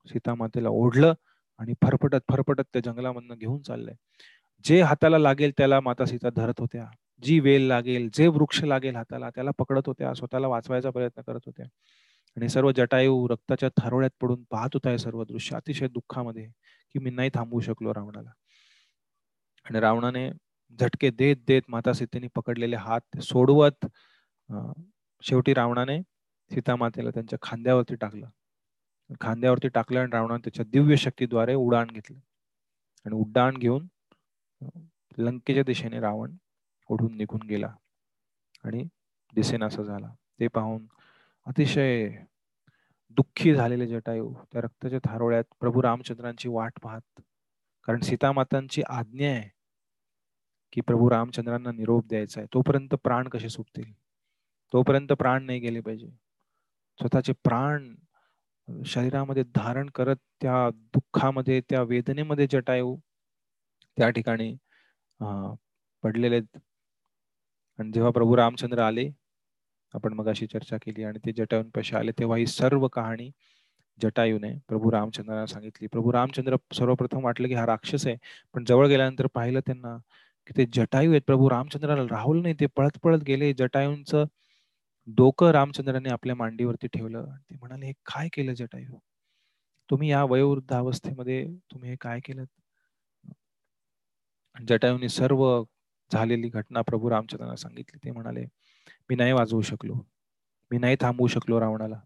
सीतामातेला ओढलं आणि फरफटत फरफटत त्या जंगलामधनं घेऊन चाललंय जे हाताला लागेल त्याला माता सीता धरत होत्या. जी वेल लागेल जे वृक्ष लागेल हाताला त्याला पकडत होत्या स्वतःला वाचवायचा प्रयत्न करत होत्या. आणि सर्व जटायू रक्ताच्या थारोळ्यात पडून पाहत होता सर्व दृश्य अतिशय दुःखामध्ये की मी नाही थांबवू शकलो रावणाला. आणि रावणाने झटके देत देत माता सीतेने पकडलेले हात सोडवत शेवटी रावणाने सीतामातेला त्यांच्या खांद्यावरती टाकलं. खांद्यावरती टाकलं आणि रावणाने त्याच्या दिव्य शक्तीद्वारे उड्डाण घेतलं. आणि उड्डाण घेऊन लंकेच्या दिशेने रावण ओढून निघून गेला. आणि दिसेनासा झाला. ते पाहून अतिशय दुःखी झालेले जटायू त्या रक्ताच्या थारोळ्यात प्रभू रामचंद्रांची वाट पाहत. कारण सीतामातांची आज्ञा आहे की प्रभू रामचंद्रांना निरोप द्यायचा आहे. तोपर्यंत प्राण कसे सुटतील? तोपर्यंत प्राण नाही गेले पाहिजे. स्वतःचे प्राण शरीरामध्ये धारण करत त्या दुःखामध्ये त्या वेदनेमध्ये जटायू त्या ठिकाणी पडलेले आणि जेव्हा प्रभू रामचंद्र आले आपण मग अशी चर्चा केली आणि ते जटायून पैसे आले तेव्हा ही सर्व कहाणी जटायूने प्रभू रामचंद्रांना सांगितली. प्रभू रामचंद्र सर्वप्रथम वाटलं की हा राक्षस आहे पण जवळ गेल्यानंतर पाहिलं त्यांना की ते जटायू आहेत. प्रभू रामचंद्राला राहुल नाही ते पळत पळत गेले. जटायूंचं डोकं रामचंद्राने आपल्या मांडीवरती ठेवलं. ते म्हणाले हे काय केलं जटायू? तुम्ही या वयोवृद्ध अवस्थेमध्ये तुम्ही हे काय केलं? जटायूने सर्व झालेली घटना प्रभू रामचंद्रांना सांगितली. ते म्हणाले मी नाही वाजवू शकलो. मी नाही थांबवू शकलो रावणाला.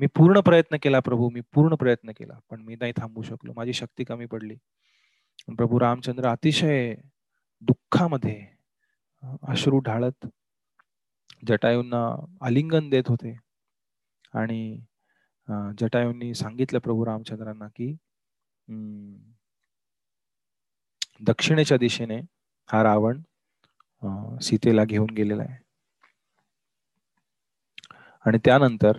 मी पूर्ण प्रयत्न केला प्रभू मी पूर्ण प्रयत्न केला पण मी नाही थांबवू शकलो. माझी शक्ती कमी पडली. प्रभू रामचंद्र अतिशय दुःखामध्ये अश्रू ढाळत जटायूंना आलिंगन देत होते. आणि जटायूंनी सांगितलं प्रभू रामचंद्रांना की दक्षिणेच्या दिशेने हा रावण सीतेला घेऊन गेलेला आहे. आणि त्यानंतर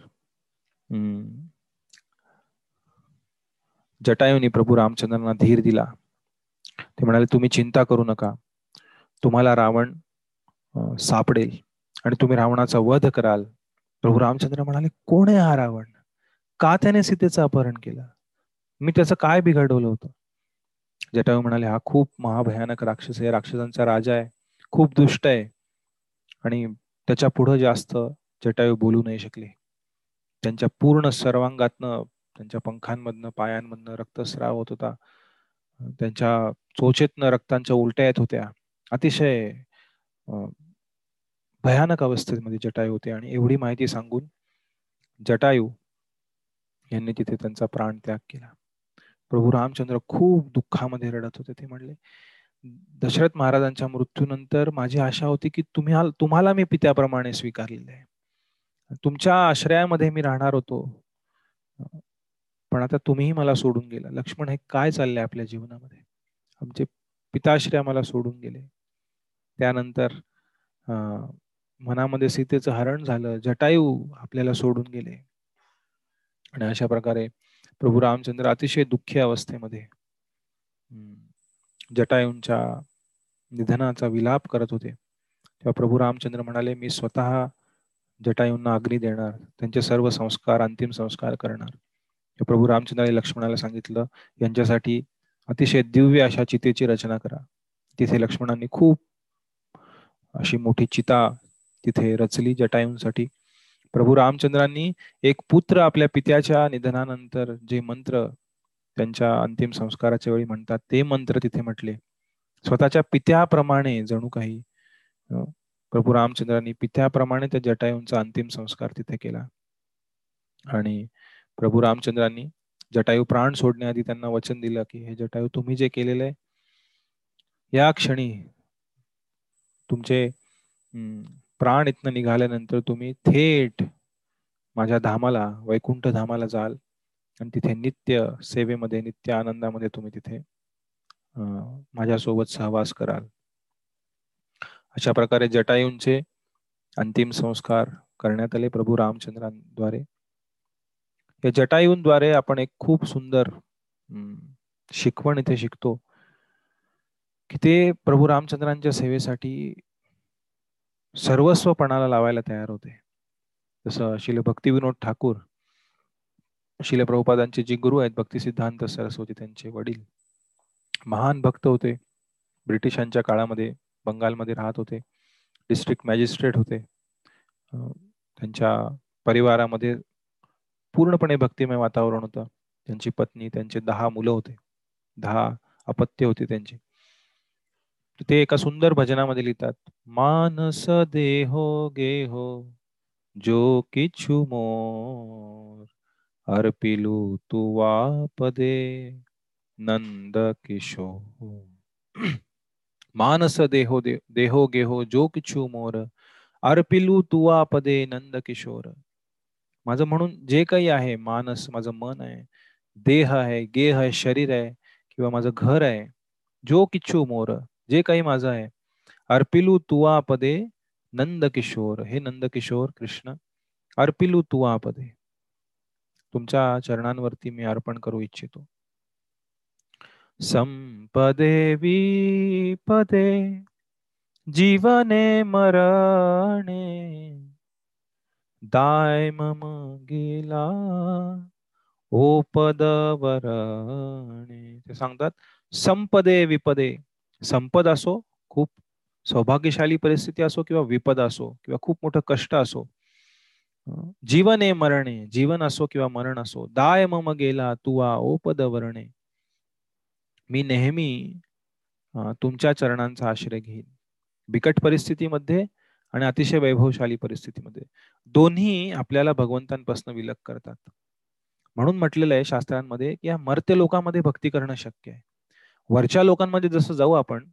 जटायूंनी प्रभू रामचंद्रांना धीर दिला. ते म्हणाले तुम्ही चिंता करू नका. तुम्हाला रावण सापडेल आणि तुम्ही रावणाचा वध कराल. प्रभू रामचंद्र म्हणाले कोण आहे हा रावण? का त्याने सीतेचं अपहरण केलं? मी त्याचं काय बिघडवलं होतं? जटायू म्हणाले हा खूप महाभयानक राक्षस आहे. राक्षसांचा राजा आहे. खूप दुष्ट आहे. आणि त्याच्या पुढं जास्त जटायू बोलू नाही शकले. त्यांच्या पूर्ण सर्वांगातनं त्यांच्या पंखांमधनं पायांमधनं रक्तस्राव होत होता. त्यांच्या चोचेतनं रक्तांच्या उलट्या येत होत्या. अतिशय भयानक अवस्थेमध्ये जटायू होते. आणि एवढी माहिती सांगून जटायू यांनी तिथे त्यांचा प्राण त्याग केला. प्रभू रामचंद्र खूप दुःखामध्ये रडत होते. ते म्हणले दशरथ महाराजांच्या मृत्यूनंतर माझी आशा होती की तुम्ही तुम्हाला मी पित्याप्रमाणे स्वीकारलेले आहे. तुमच्या आश्रयामध्ये मी राहणार होतो. पण आता तुम्हीही मला सोडून गेला. लक्ष्मण हे काय चाललंय आपल्या जीवनामध्ये? आमचे पिताश्रय मला सोडून गेले. त्यानंतर मनामध्ये सीतेचं हरण झालं. जटायू आपल्याला सोडून गेले. आणि अशा प्रकारे प्रभू रामचंद्र अतिशय दुःखी अवस्थेमध्ये जटायूंच्या निधनाचा विलाप करत होते. तेव्हा प्रभू रामचंद्र म्हणाले मी स्वतः जटायूंना अग्नी देणार त्यांचे सर्व संस्कार अंतिम संस्कार करणार. प्रभू रामचंद्राने लक्ष्मणाला सांगितलं यांच्यासाठी अतिशय दिव्य अशा चितेची रचना करा. तिथे लक्ष्मणांनी खूप अशी मोठी चिता तिथे रचली जटायूंसाठी. प्रभू रामचंद्रांनी एक पुत्र आपल्या पित्याच्या निधनानंतर जे मंत्र त्यांच्या अंतिम संस्काराच्या वेळी म्हणतात ते मंत्र तिथे म्हटले. स्वतःच्या पित्याप्रमाणे जणू काही प्रभू रामचंद्रांनी पित्याप्रमाणे त्या जटायूंचा अंतिम संस्कार तिथे केला. आणि प्रभू रामचंद्रांनी जटायू प्राण सोडण्याआधी त्यांना वचन दिलं की हे जटायू तुम्ही जे केलेलं आहे या क्षणी तुमचे प्राण इथनं निघाल्यानंतर तुम्ही थेट माझ्या धामाला वैकुंठ धामाला जाल आणि तिथे नित्य सेवेमध्ये नित्य आनंदामध्ये तुम्ही तिथे माझ्यासोबत सहवास कराल. अशा प्रकारे जटायूंचे अंतिम संस्कार करण्यात आले प्रभू रामचंद्रांद्वारे. या जटायूंद्वारे आपण एक खूप सुंदर शिकवण इथे शिकतो की ते प्रभू रामचंद्रांच्या सेवेसाठी सर्वस्वपणाला लावायला तयार होते. जसं शिल भक्तिविनोद ठाकूर शिल प्रभुपादांचे जे गुरु आहेत भक्ती सिद्धांत सरस्वती त्यांचे वडील महान भक्त होते. ब्रिटिशांच्या काळामध्ये बंगालमध्ये राहत होते. डिस्ट्रिक्ट मॅजिस्ट्रेट होते. त्यांच्या परिवारामध्ये पूर्णपणे भक्तिमय वातावरण होतं. त्यांची पत्नी त्यांचे दहा मुलं होते. दहा अपत्य होते त्यांचे. ते एका सुंदर भजनामध्ये लिहितात मानस देहो गेहो जो किछु मोर अर्पिलू तू वापदे नंद किशोर. मानस देहो दे, देहो गेहो जो किछु मोर अर्पिलू तुवा पदे नंद किशोर माझं म्हणून जे काही आहे मानस माझं मन आहे देह आहे गेह आहे शरीर आहे किंवा माझं घर आहे जो किच्छू मोर जे काही माझं आहे अर्पिलू तुवा पदे नंद किशोर. हे नंद किशोर कृष्ण अर्पिलू तुवा पदे. तुमच्या चरणांवरती मी अर्पण करू इच्छितो. संपदे विपदे जीवने मरणे दाय मम गेला ओ पदवरणे ते सांगतात संपदे विपदे. संपद असो खूप सौभाग्यशाली परिस्थिती असो किंवा विपद असो किंवा खूप मोठं कष्ट असो जीवने मरणे जीवन असो किंवा मरण असो दाय मम गेला तुवा ओपद वरणे. मी नेहमी तुमच्या चरणांचा आश्रय घेईन. बिकट परिस्थितीमध्ये आणि अतिशय वैभवशाली परिस्थितीमध्ये. दोन्ही आपल्याला भगवंतांपासून विलग करतात. म्हणून म्हटलेलं आहे शास्त्रांमध्ये की या मर्त्य लोकांमध्ये भक्ती करणं शक्य आहे. वरच्या लोकांमध्ये जसं जाऊ आपण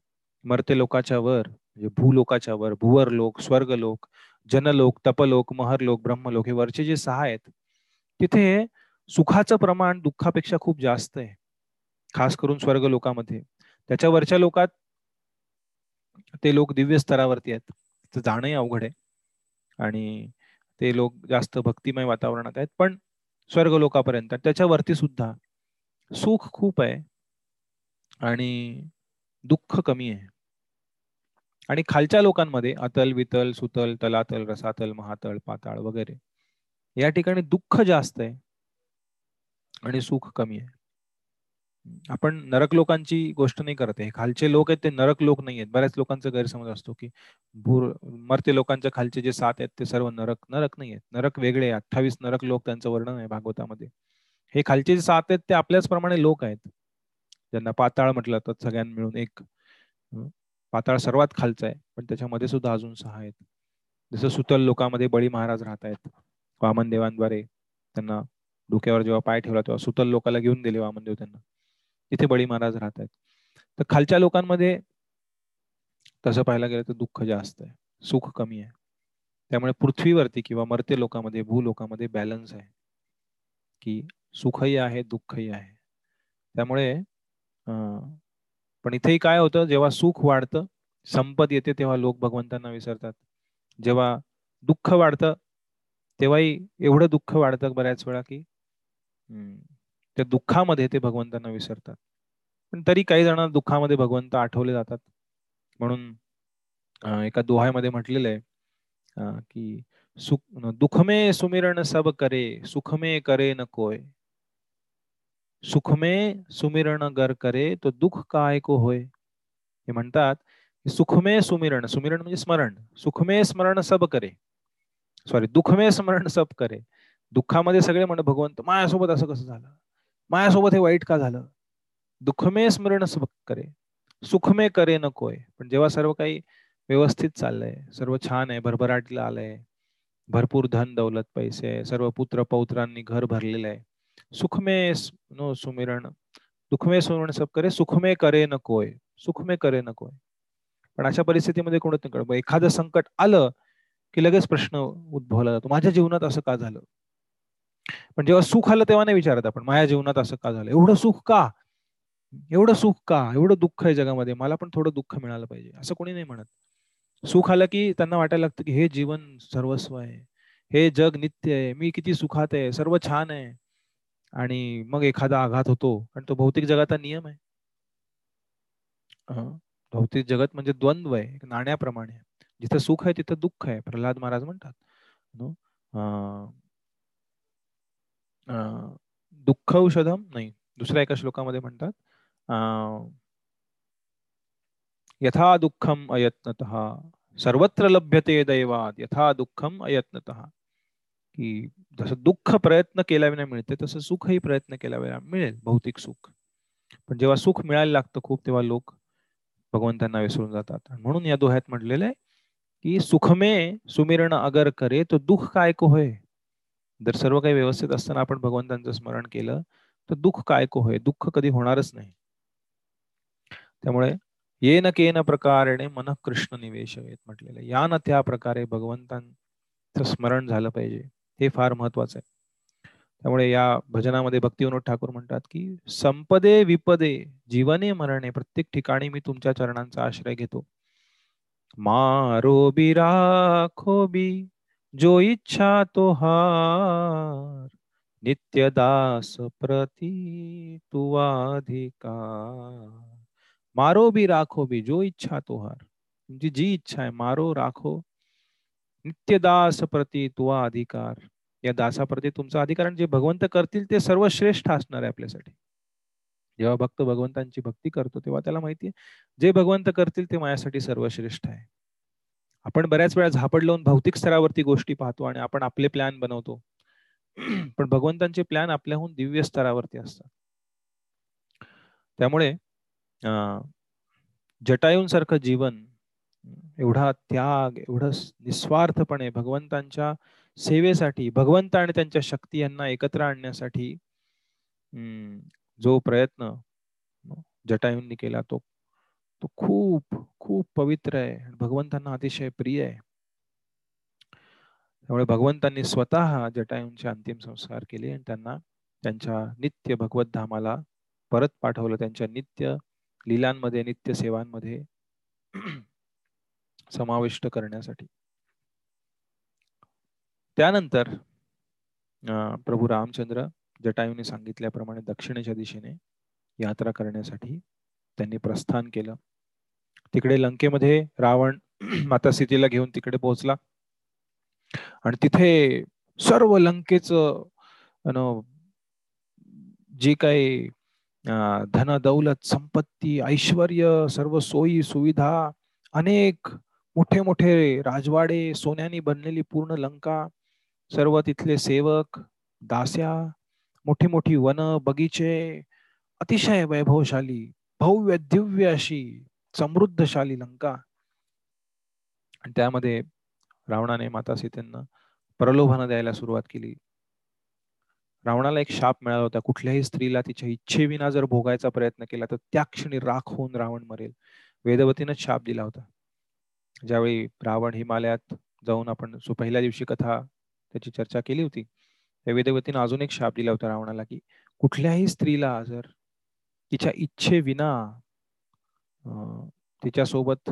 मर्त्य लोकाच्या वर म्हणजे भूलोकाच्या वर भूवर लोक स्वर्ग लोक जनलोक तपलोक महरलोक ब्रह्मलोक हे वरचे जे सहा आहेत तिथे सुखाचं प्रमाण दुःखापेक्षा खूप जास्त आहे. खास करून स्वर्ग लोकामध्ये. त्याच्या वरच्या लोकात ते लोक दिव्य स्तरावरती आहेत. जाणंही अवघड आहे. आणि ते लोक जास्त भक्तिमय वातावरणात आहेत. पण स्वर्ग लोकापर्यंत त्याच्यावरती सुद्धा सुख खूप आहे. आणि दुःख कमी आहे. आणि खालच्या लोकांमध्ये अतल वितल सुतल तलातल रसातल महातल पाताळ वगैरे या ठिकाणी दुःख जास्त आहे. आणि सुख कमी आहे. आपण नरक लोकांची गोष्ट नाही करत आहे. खालचे लोक आहेत ते नरक लोक नाही आहेत. बऱ्याच लोकांचा गैरसमज असतो की भूर मरते लोकांच्या खालचे जे सात आहेत ते सर्व नरक नरक नाही आहेत. नरक वेगळे अठ्ठावीस नरक लोक त्यांचं वर्णन आहे भागवतामध्ये. हे खालचे जे सात आहेत ते आपल्याच प्रमाणे लोक आहेत. ज्यांना पाताळ म्हटलं तर सगळ्यांना मिळून एक पाताळ सर्वात खालचा आहे. पण त्याच्यामध्ये सुद्धा अजून सहा आहेत. जसं सुतल लोकांमध्ये बळी महाराज राहत आहेत. वामन देवांद्वारे त्यांना डोक्यावर जेव्हा पाय ठेवला तेव्हा सुतल लोकाला घेऊन दिले वामनदेव त्यांना. तिथे बळी महाराज राहत आहेत. तर खालच्या लोकांमध्ये तसं पाहायला गेलं तर दुःख जास्त आहे. सुख कमी आहे. त्यामुळे पृथ्वीवरती किंवा मर्त्य लोकांमध्ये भूलोकामध्ये बॅलन्स आहे. की सुखही आहे दुःखही आहे. त्यामुळे पण इथेही काय होतं जेव्हा सुख वाढतं संपत येते तेव्हा लोक भगवंतांना विसरतात. जेव्हा दुःख वाढतं तेव्हाही एवढं दुःख वाढतं बऱ्याच वेळा की त्या दुःखामध्ये ते भगवंतांना विसरतात. पण तरी काही जण दुःखामध्ये भगवंत आठवले जातात. म्हणून एका दोहामध्ये म्हटलेलं आहे की सुख दुखमे सुमिरण सब करे सुखमे करे न कोय. सुखमे सुमिरण गर करे तो दुःख काय को होय? हे म्हणतात सुखमे सुमिरण सुमिरण म्हणजे स्मरण सुखमे स्मरण सब करे. सॉरी दुःखमे स्मरण सब करे. दुःखामध्ये सगळे म्हण भगवंत माझ्यासोबत असं कसं झालं? माझ्यासोबत हे वाईट का झालं? दुःखमे स्मरण सब करे. सुखमे करे नकोय पण जेव्हा सर्व काही व्यवस्थित चाललंय सर्व छान आहे भरभराटीला आलंय भरपूर धन दौलत पैसे सर्व पुत्र पौत्रांनी घर भरलेलं आहे. सुखमे नो सुमिरण दुःखमे स्मरण सब करे सुखमे करे नकोय सुखमे करे नकोय पण अशा परिस्थितीमध्ये कोणतं एखादं संकट आलं की लगेच प्रश्न उद्भवला जातो. माझ्या जीवनात असं का झालं? पण जेव्हा सुख आलं तेव्हा नाही विचारत आपण माझ्या जीवनात असं का झालं? एवढं सुख का? एवढं सुख का? एवढं दुःख आहे जगामध्ये मला पण थोडं दुःख मिळालं पाहिजे. असं कोणी नाही म्हणत. सुख आलं की त्यांना वाटायला लागतं की हे जीवन सर्वस्व आहे हे जग नित्य आहे मी किती सुखात आहे सर्व छान आहे. आणि मग एखादा आघात होतो आणि तो भौतिक जगाचा नियम आहे. भौतिक जगत म्हणजे द्वंद्व आहे नाण्याप्रमाणे जिथं सुख आहे तिथं दुःख आहे प्रल्हाद महाराज म्हणतात. दुःख औषधम नाही. दुसऱ्या एका श्लोकामध्ये म्हणतात यथा दुःखम अयत्नत सर्वत्र लभ्यते दैवात यथा दुःखम अयत्नत. की जसं दुःख प्रयत्न केल्याविना मिळते तसं सुखही प्रयत्न केल्याविना मिळेल भौतिक सुख. पण जेव्हा सुख मिळायला लागतं खूप तेव्हा लोक भगवंतांना विसरून जातात. म्हणून या दोह्यात म्हटलेलं आहे की सुखमे सुमिरण अगर करे तो दुःख काय को होय? जर सर्व काही व्यवस्थित असताना आपण भगवंतांचं स्मरण केलं तर दुःख काय को होय? दुःख कधी होणारच नाही. त्यामुळे येन केन प्रकारेने मन कृष्ण निवेश म्हटलेलं या न त्या प्रकारे भगवंतांचं स्मरण झालं पाहिजे. हे फार महत्वाचं आहे. त्यामुळे या भजनामध्ये भक्तिविनोद ठाकूर म्हणतात की संपदे विपदे जीवने मरणे प्रत्येक ठिकाणी मी तुमच्या चरणांचा आश्रय घेतो. मारो बी राखो बी जो इच्छा तो हार नित्य दास प्रती तुवाधिकार मारो बी राखो बी जो इच्छा तो हार। तुमची जी इच्छा आहे मारो राखो। नित्य दास प्रती तुवा अधिकार। या दासाप्रती तुमचा अधिकार जे भगवंत करतील ते सर्वश्रेष्ठ असणार आहे आपल्यासाठी. जेव्हा भक्त भगवंतांची भक्ती करतो तेव्हा त्याला माहिती आहे जे भगवंत करतील ते माझ्यासाठी सर्वश्रेष्ठ आहे. आपण बऱ्याच वेळा झापड लावून भौतिक स्तरावरती गोष्टी पाहतो आणि आपण आपले प्लॅन बनवतो. पण भगवंतांचे प्लॅन आपल्याहून दिव्य स्तरावरती असतात. त्यामुळे जटायूंसारखं जीवन एवढा त्याग एवढं निस्वार्थपणे भगवंतांच्या सेवेसाठी भगवंत आणि त्यांच्या शक्ती यांना एकत्र आणण्यासाठी जो प्रयत्न जटायूंनी केला तो तो खूप खूप पवित्र आहे भगवंतांना अतिशय प्रिय आहे. त्यामुळे भगवंतांनी स्वतः जटायूंचे अंतिम संस्कार केले आणि त्यांना त्यांच्या नित्य भगवत धामाला परत पाठवलं. त्यांच्या नित्य लीलांमध्ये नित्य सेवांमध्ये समाविष्ट करण्यासाठी. त्यानंतर प्रभू रामचंद्र जटायूने सांगितल्याप्रमाणे दक्षिणेच्या दिशेने यात्रा करण्यासाठी त्यांनी प्रस्थान केलं. तिकडे लंकेमध्ये रावण माता सीतेला घेऊन तिकडे पोहोचला. आणि तिथे सर्व लंकेच जी काही धन दौलत संपत्ती ऐश्वर सर्व सोयी सुविधा अनेक मोठे मोठे राजवाडे सोन्यानी बनलेली पूर्ण लंका सर्व तिथले सेवक दास्या मोठी मोठी वन बगीचे अतिशय वैभवशाली भव्य दिव्य अशी समृद्धशाली लंका. आणि त्यामध्ये रावणाने माता सीतेंना प्रलोभन द्यायला सुरुवात केली. रावणाला एक शाप मिळाला होता. कुठल्याही स्त्रीला तिच्या इच्छेविना जर भोगायचा प्रयत्न केला तर त्या क्षणी राख होऊन रावण मरेल. वेदवतीनंच शाप दिला होता. ज्यावेळी रावण हिमालयात जाऊन आपण पहिल्या दिवशी कथा त्याची चर्चा केली होती त्या वेदवतीनं अजून एक शाप दिला होता रावणाला की कुठल्याही स्त्रीला जर तिच्या इच्छेविना तिच्यासोबत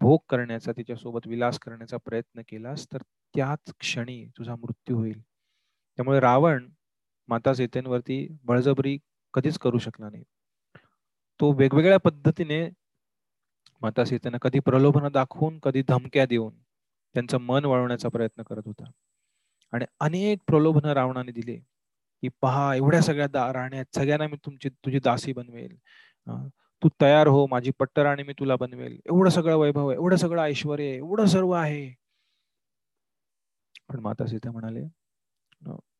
भोग करण्याचा तिच्यासोबत विलास करण्याचा प्रयत्न केलास तर त्याच क्षणी तुझा मृत्यू होईल. त्यामुळे रावण माता सीतेंवरती बळजबरी कधीच करू शकला नाही. तो वेगवेगळ्या पद्धतीने माता सीतेनं कधी प्रलोभन दाखवून कधी धमक्या देऊन त्यांचं मन वळवण्याचा प्रयत्न करत होता. आणि अनेक प्रलोभन रावणाने दिले. की पहा एवढ्या सगळ्या राहण्यात सगळ्यांना मी तुमची तुझी दासी बनवेल. तू तयार हो माझी पट्टराणी मी तुला बनवेल. एवढं सगळं वैभव आहे एवढं सगळं ऐश्वर आहे एवढं सर्व आहे. पण माता सीता म्हणाले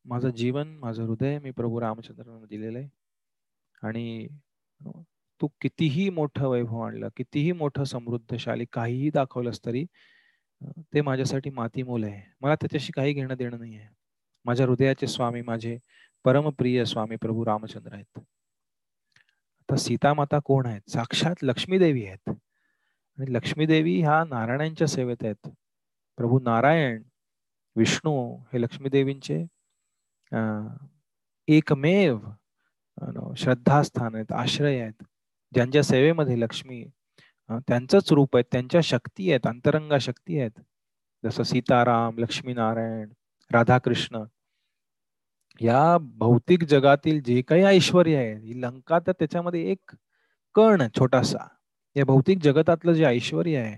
माझं जीवन माझं हृदय मी प्रभू रामचंद्रांना दिलेलं आहे. आणि तू कितीही मोठं वैभव आणलं कितीही मोठं समृद्धशाली काहीही दाखवलंस तरी ते माझ्यासाठी माती मोल आहे. मला त्याच्याशी काही घेणं देणं नाही आहे. माझ्या हृदयाचे स्वामी माझे परमप्रिय स्वामी प्रभू रामचंद्र आहेत. आता सीता माता कोण आहेत? साक्षात लक्ष्मी देवी आहेत. आणि लक्ष्मी देवी ह्या नारायणांच्या सेवेत आहेत. प्रभू नारायण विष्णू हे लक्ष्मीदेवींचे एकमेव श्रद्धास्थान आहेत आश्रय आहेत. ज्यांच्या सेवेमध्ये लक्ष्मी त्यांचंच रूप आहेत त्यांच्या शक्ती आहेत अंतरंगा शक्ती आहेत. जसं सीताराम लक्ष्मीनारायण राधाकृष्ण या भौतिक जगातील जे काही ऐश्वर आहे ही लंका तर त्याच्यामध्ये एक कण छोटासा. या भौतिक जगतातलं जे ऐश्वर आहे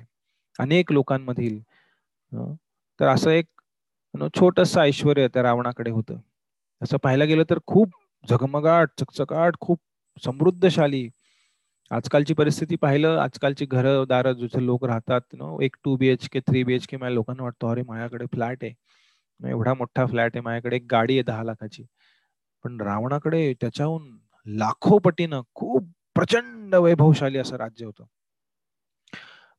अनेक लोकांमधील तर असं एक छोटस ऐश्वर त्या रावणाकडे होतं. असं पाहायला गेलं तर खूप झगमगाट चकचकाट खूप समृद्धशाली. आजकालची परिस्थिती पाहिलं आजकालची घर दार जिथे लोक राहतात नो एक two B H K three B H K माझ्या लोकांना वाटतं अरे माझ्याकडे फ्लॅट आहे. एवढा मोठा फ्लॅट आहे माझ्याकडे एक गाडी आहे दहा लाखाची. पण रावणाकडे त्याच्याहून लाखो पटीनं खूप प्रचंड वैभवशाली असं राज्य होतं.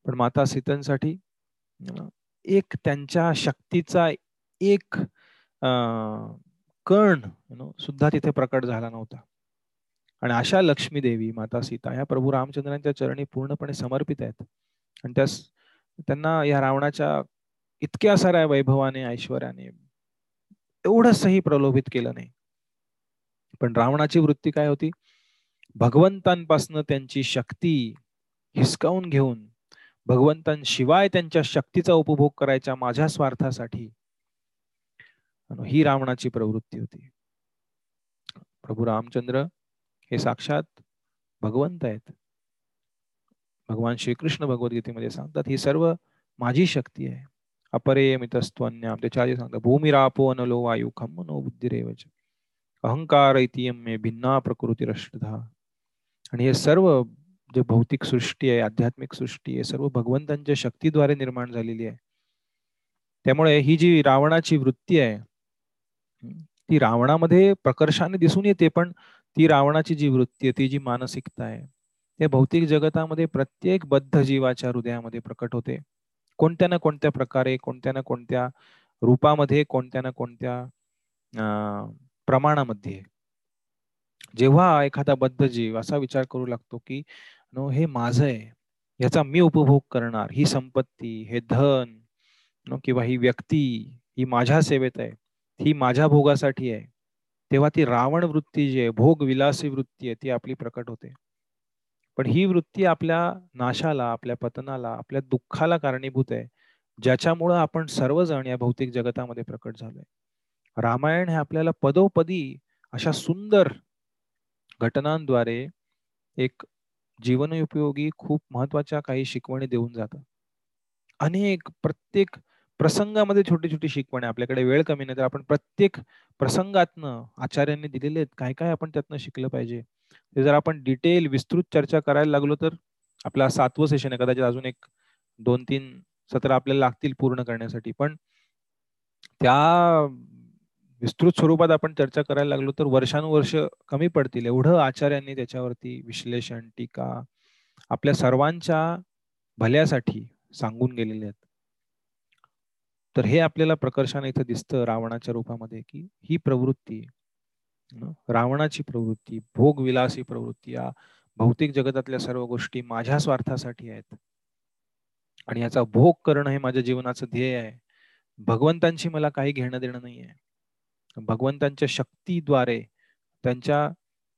पण माता सीतांसाठी एक त्यांच्या शक्तीचा एक कण सुद्धा तिथे प्रकट झाला नव्हता. आणि अशा लक्ष्मी देवी माता सीता या प्रभू रामचंद्रांच्या चरणी पूर्णपणे समर्पित आहेत. आणि त्या त्यांना या रावणाच्या इतक्या साऱ्या वैभवाने ऐश्वर्याने एवढंसही प्रलोभित केलं नाही. पण रावणाची वृत्ती काय होती? भगवंतांपासून त्यांची शक्ती हिसकावून घेऊन भगवंतांशिवाय त्यांच्या शक्तीचा उपभोग करायच्या माझ्या स्वार्थासाठी ही रावणाची प्रवृत्ती होती. प्रभू रामचंद्र हे साक्षात भगवंत आहेत. भगवान श्रीकृष्ण भगवद्गीतेमध्ये सांगतात ही सर्व माझी शक्ती आहे. अपरेमितस्त्वन्याम त्याच्या आधी सांगतात भूमिरापो अनलो वायू खम नो बुद्धिरेवच। अहंकार ऐतियम मे भिन्ना प्रकृती रष्टधा आणि हे सर्व जे भौतिक सृष्टी आहे आध्यात्मिक सृष्टी आहे सर्व भगवंतांच्या शक्तीद्वारे निर्माण झालेली आहे. त्यामुळे ही जी रावणाची वृत्ती आहे ती रावणामध्ये प्रकर्षाने दिसून येते पण ती रावणाची जी वृत्ती आहे ती जी मानसिकता आहे त्या भौतिक जगतामध्ये प्रत्येक बद्ध जीवाच्या हृदयामध्ये प्रकट होते. कोणत्या ना कोणत्या प्रकारे कोणत्या ना कोणत्या रूपामध्ये कोणत्या ना कोणत्या प्रमाणामध्ये. जेव्हा एखादा बद्ध जीव असा विचार करू लागतो की नो हे माझं आहे. याचा मी उपभोग करणार. ही संपत्ती हे धन किंवा ही व्यक्ती ही माझ्या सेवेत आहे. ही माझ्या भोगासाठी आहे. तेव्हा ती रावण वृत्ती जी आहे भोग विलासी वृत्ती आहे ती आपली प्रकट होते. पण ही वृत्ती आपल्या नाशाला आपल्या पतनाला आपल्या दुःखाला कारणीभूत आहे ज्याच्यामुळं आपण सर्वजण या भौतिक जगतामध्ये प्रकट झालोय. रामायण हे आपल्याला पदोपदी अशा सुंदर घटनांद्वारे एक जीवनोपयोगी खूप महत्त्वाच्या काही शिकवणी देऊन जातात अनेक प्रत्येक प्रसंगामध्ये छोटी छोटी शिकवणे आपल्याकडे वेळ कमी नाही तर आपण प्रत्येक प्रसंगातनं आचार्यांनी दिलेले आहेत काय काय आपण त्यातनं शिकलं पाहिजे? ते जर आपण डिटेल विस्तृत चर्चा करायला लागलो तर आपला सातवं सेशन आहे कदाचित अजून एक दोन तीन सत्र आपल्याला लागतील पूर्ण करण्यासाठी. पण त्या विस्तृत स्वरूपात आपण चर्चा करायला लागलो तर वर्षानुवर्ष कमी पडतील. एवढं आचार्यांनी त्याच्यावरती विश्लेषण टीका आपल्या सर्वांच्या भल्यासाठी सांगून गेलेले आहेत. तर हे आपल्याला प्रकर्षाने इथं दिसतं रावणाच्या रूपामध्ये की ही प्रवृत्ती रावणाची प्रवृत्ती भोग विलासी प्रवृत्ती या भौतिक जगतातल्या सर्व गोष्टी माझ्या स्वार्थासाठी आहेत. आणि याचा भोग करणं हे माझ्या जीवनाचं ध्येय आहे. भगवंतांशी मला काही घेणं देणं नाही आहे भगवंतांच्या शक्तीद्वारे त्यांच्या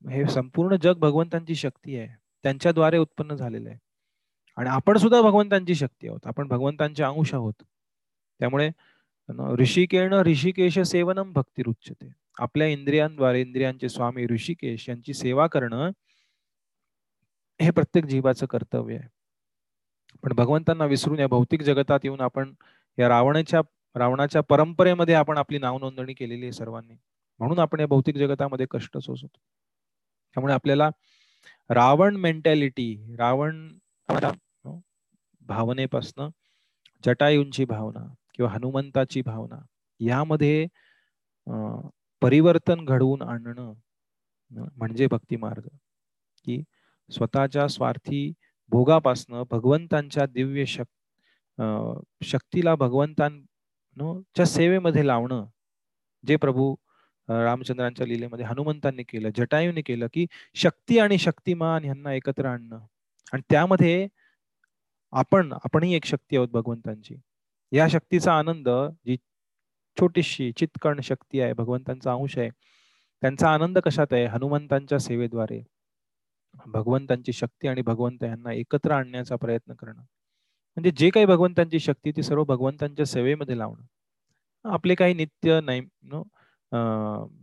हे संपूर्ण जग भगवंतांची शक्ती आहे. त्यांच्याद्वारे उत्पन्न झालेलं आहे. आणि आपण सुद्धा भगवंतांची शक्ती आहोत. आपण भगवंतांचे अंश आहोत. त्यामुळे ऋषिकेण ऋषिकेश सेवनम भक्ती रुच्यते आपल्या इंद्रियांद्वारे इंद्रियांचे स्वामी ऋषिकेश यांची सेवा करणं हे प्रत्येक जीवाचं कर्तव्य आहे. पण भगवंतांना विसरून या भौतिक जगतात येऊन आपण या रावणाच्या रावणाच्या परंपरेमध्ये आपण आपली नाव नोंदणी केलेली आहे सर्वांनी. म्हणून आपण या भौतिक जगतामध्ये कष्ट सोसतो. त्यामुळे आपल्याला रावण मेंटॅलिटी रावण भावनेपासनं जटायूंची भावना किंवा हनुमंताची भावना यामध्ये परिवर्तन घडवून आणणं म्हणजे भक्ती मार्ग की स्वतःच्या स्वार्थी भोगापासनं भगवंतांच्या दिव्य शक शक्तीला भगवंतांच्या सेवेमध्ये लावणं जे प्रभू रामचंद्रांच्या लिलेमध्ये हनुमंतांनी केलं जटायूने केलं की शक्ती आणि शक्तिमान यांना एकत्र आणणं. आणि त्यामध्ये आपण आपणही एक शक्ती आहोत भगवंतांची. या शक्तीचा आनंद जी छोटीशी चितकण शक्ती आहे भगवंतांचा अंश आहे त्यांचा आनंद कशात आहे? हनुमंतांच्या सेवेद्वारे. भगवंतांची शक्ती आणि भगवंत यांना एकत्र आणण्याचा प्रयत्न करणं. म्हणजे जे काही भगवंतांची शक्ती ती सर्व भगवंतांच्या सेवेमध्ये लावणं. आपले काही नित्य नैम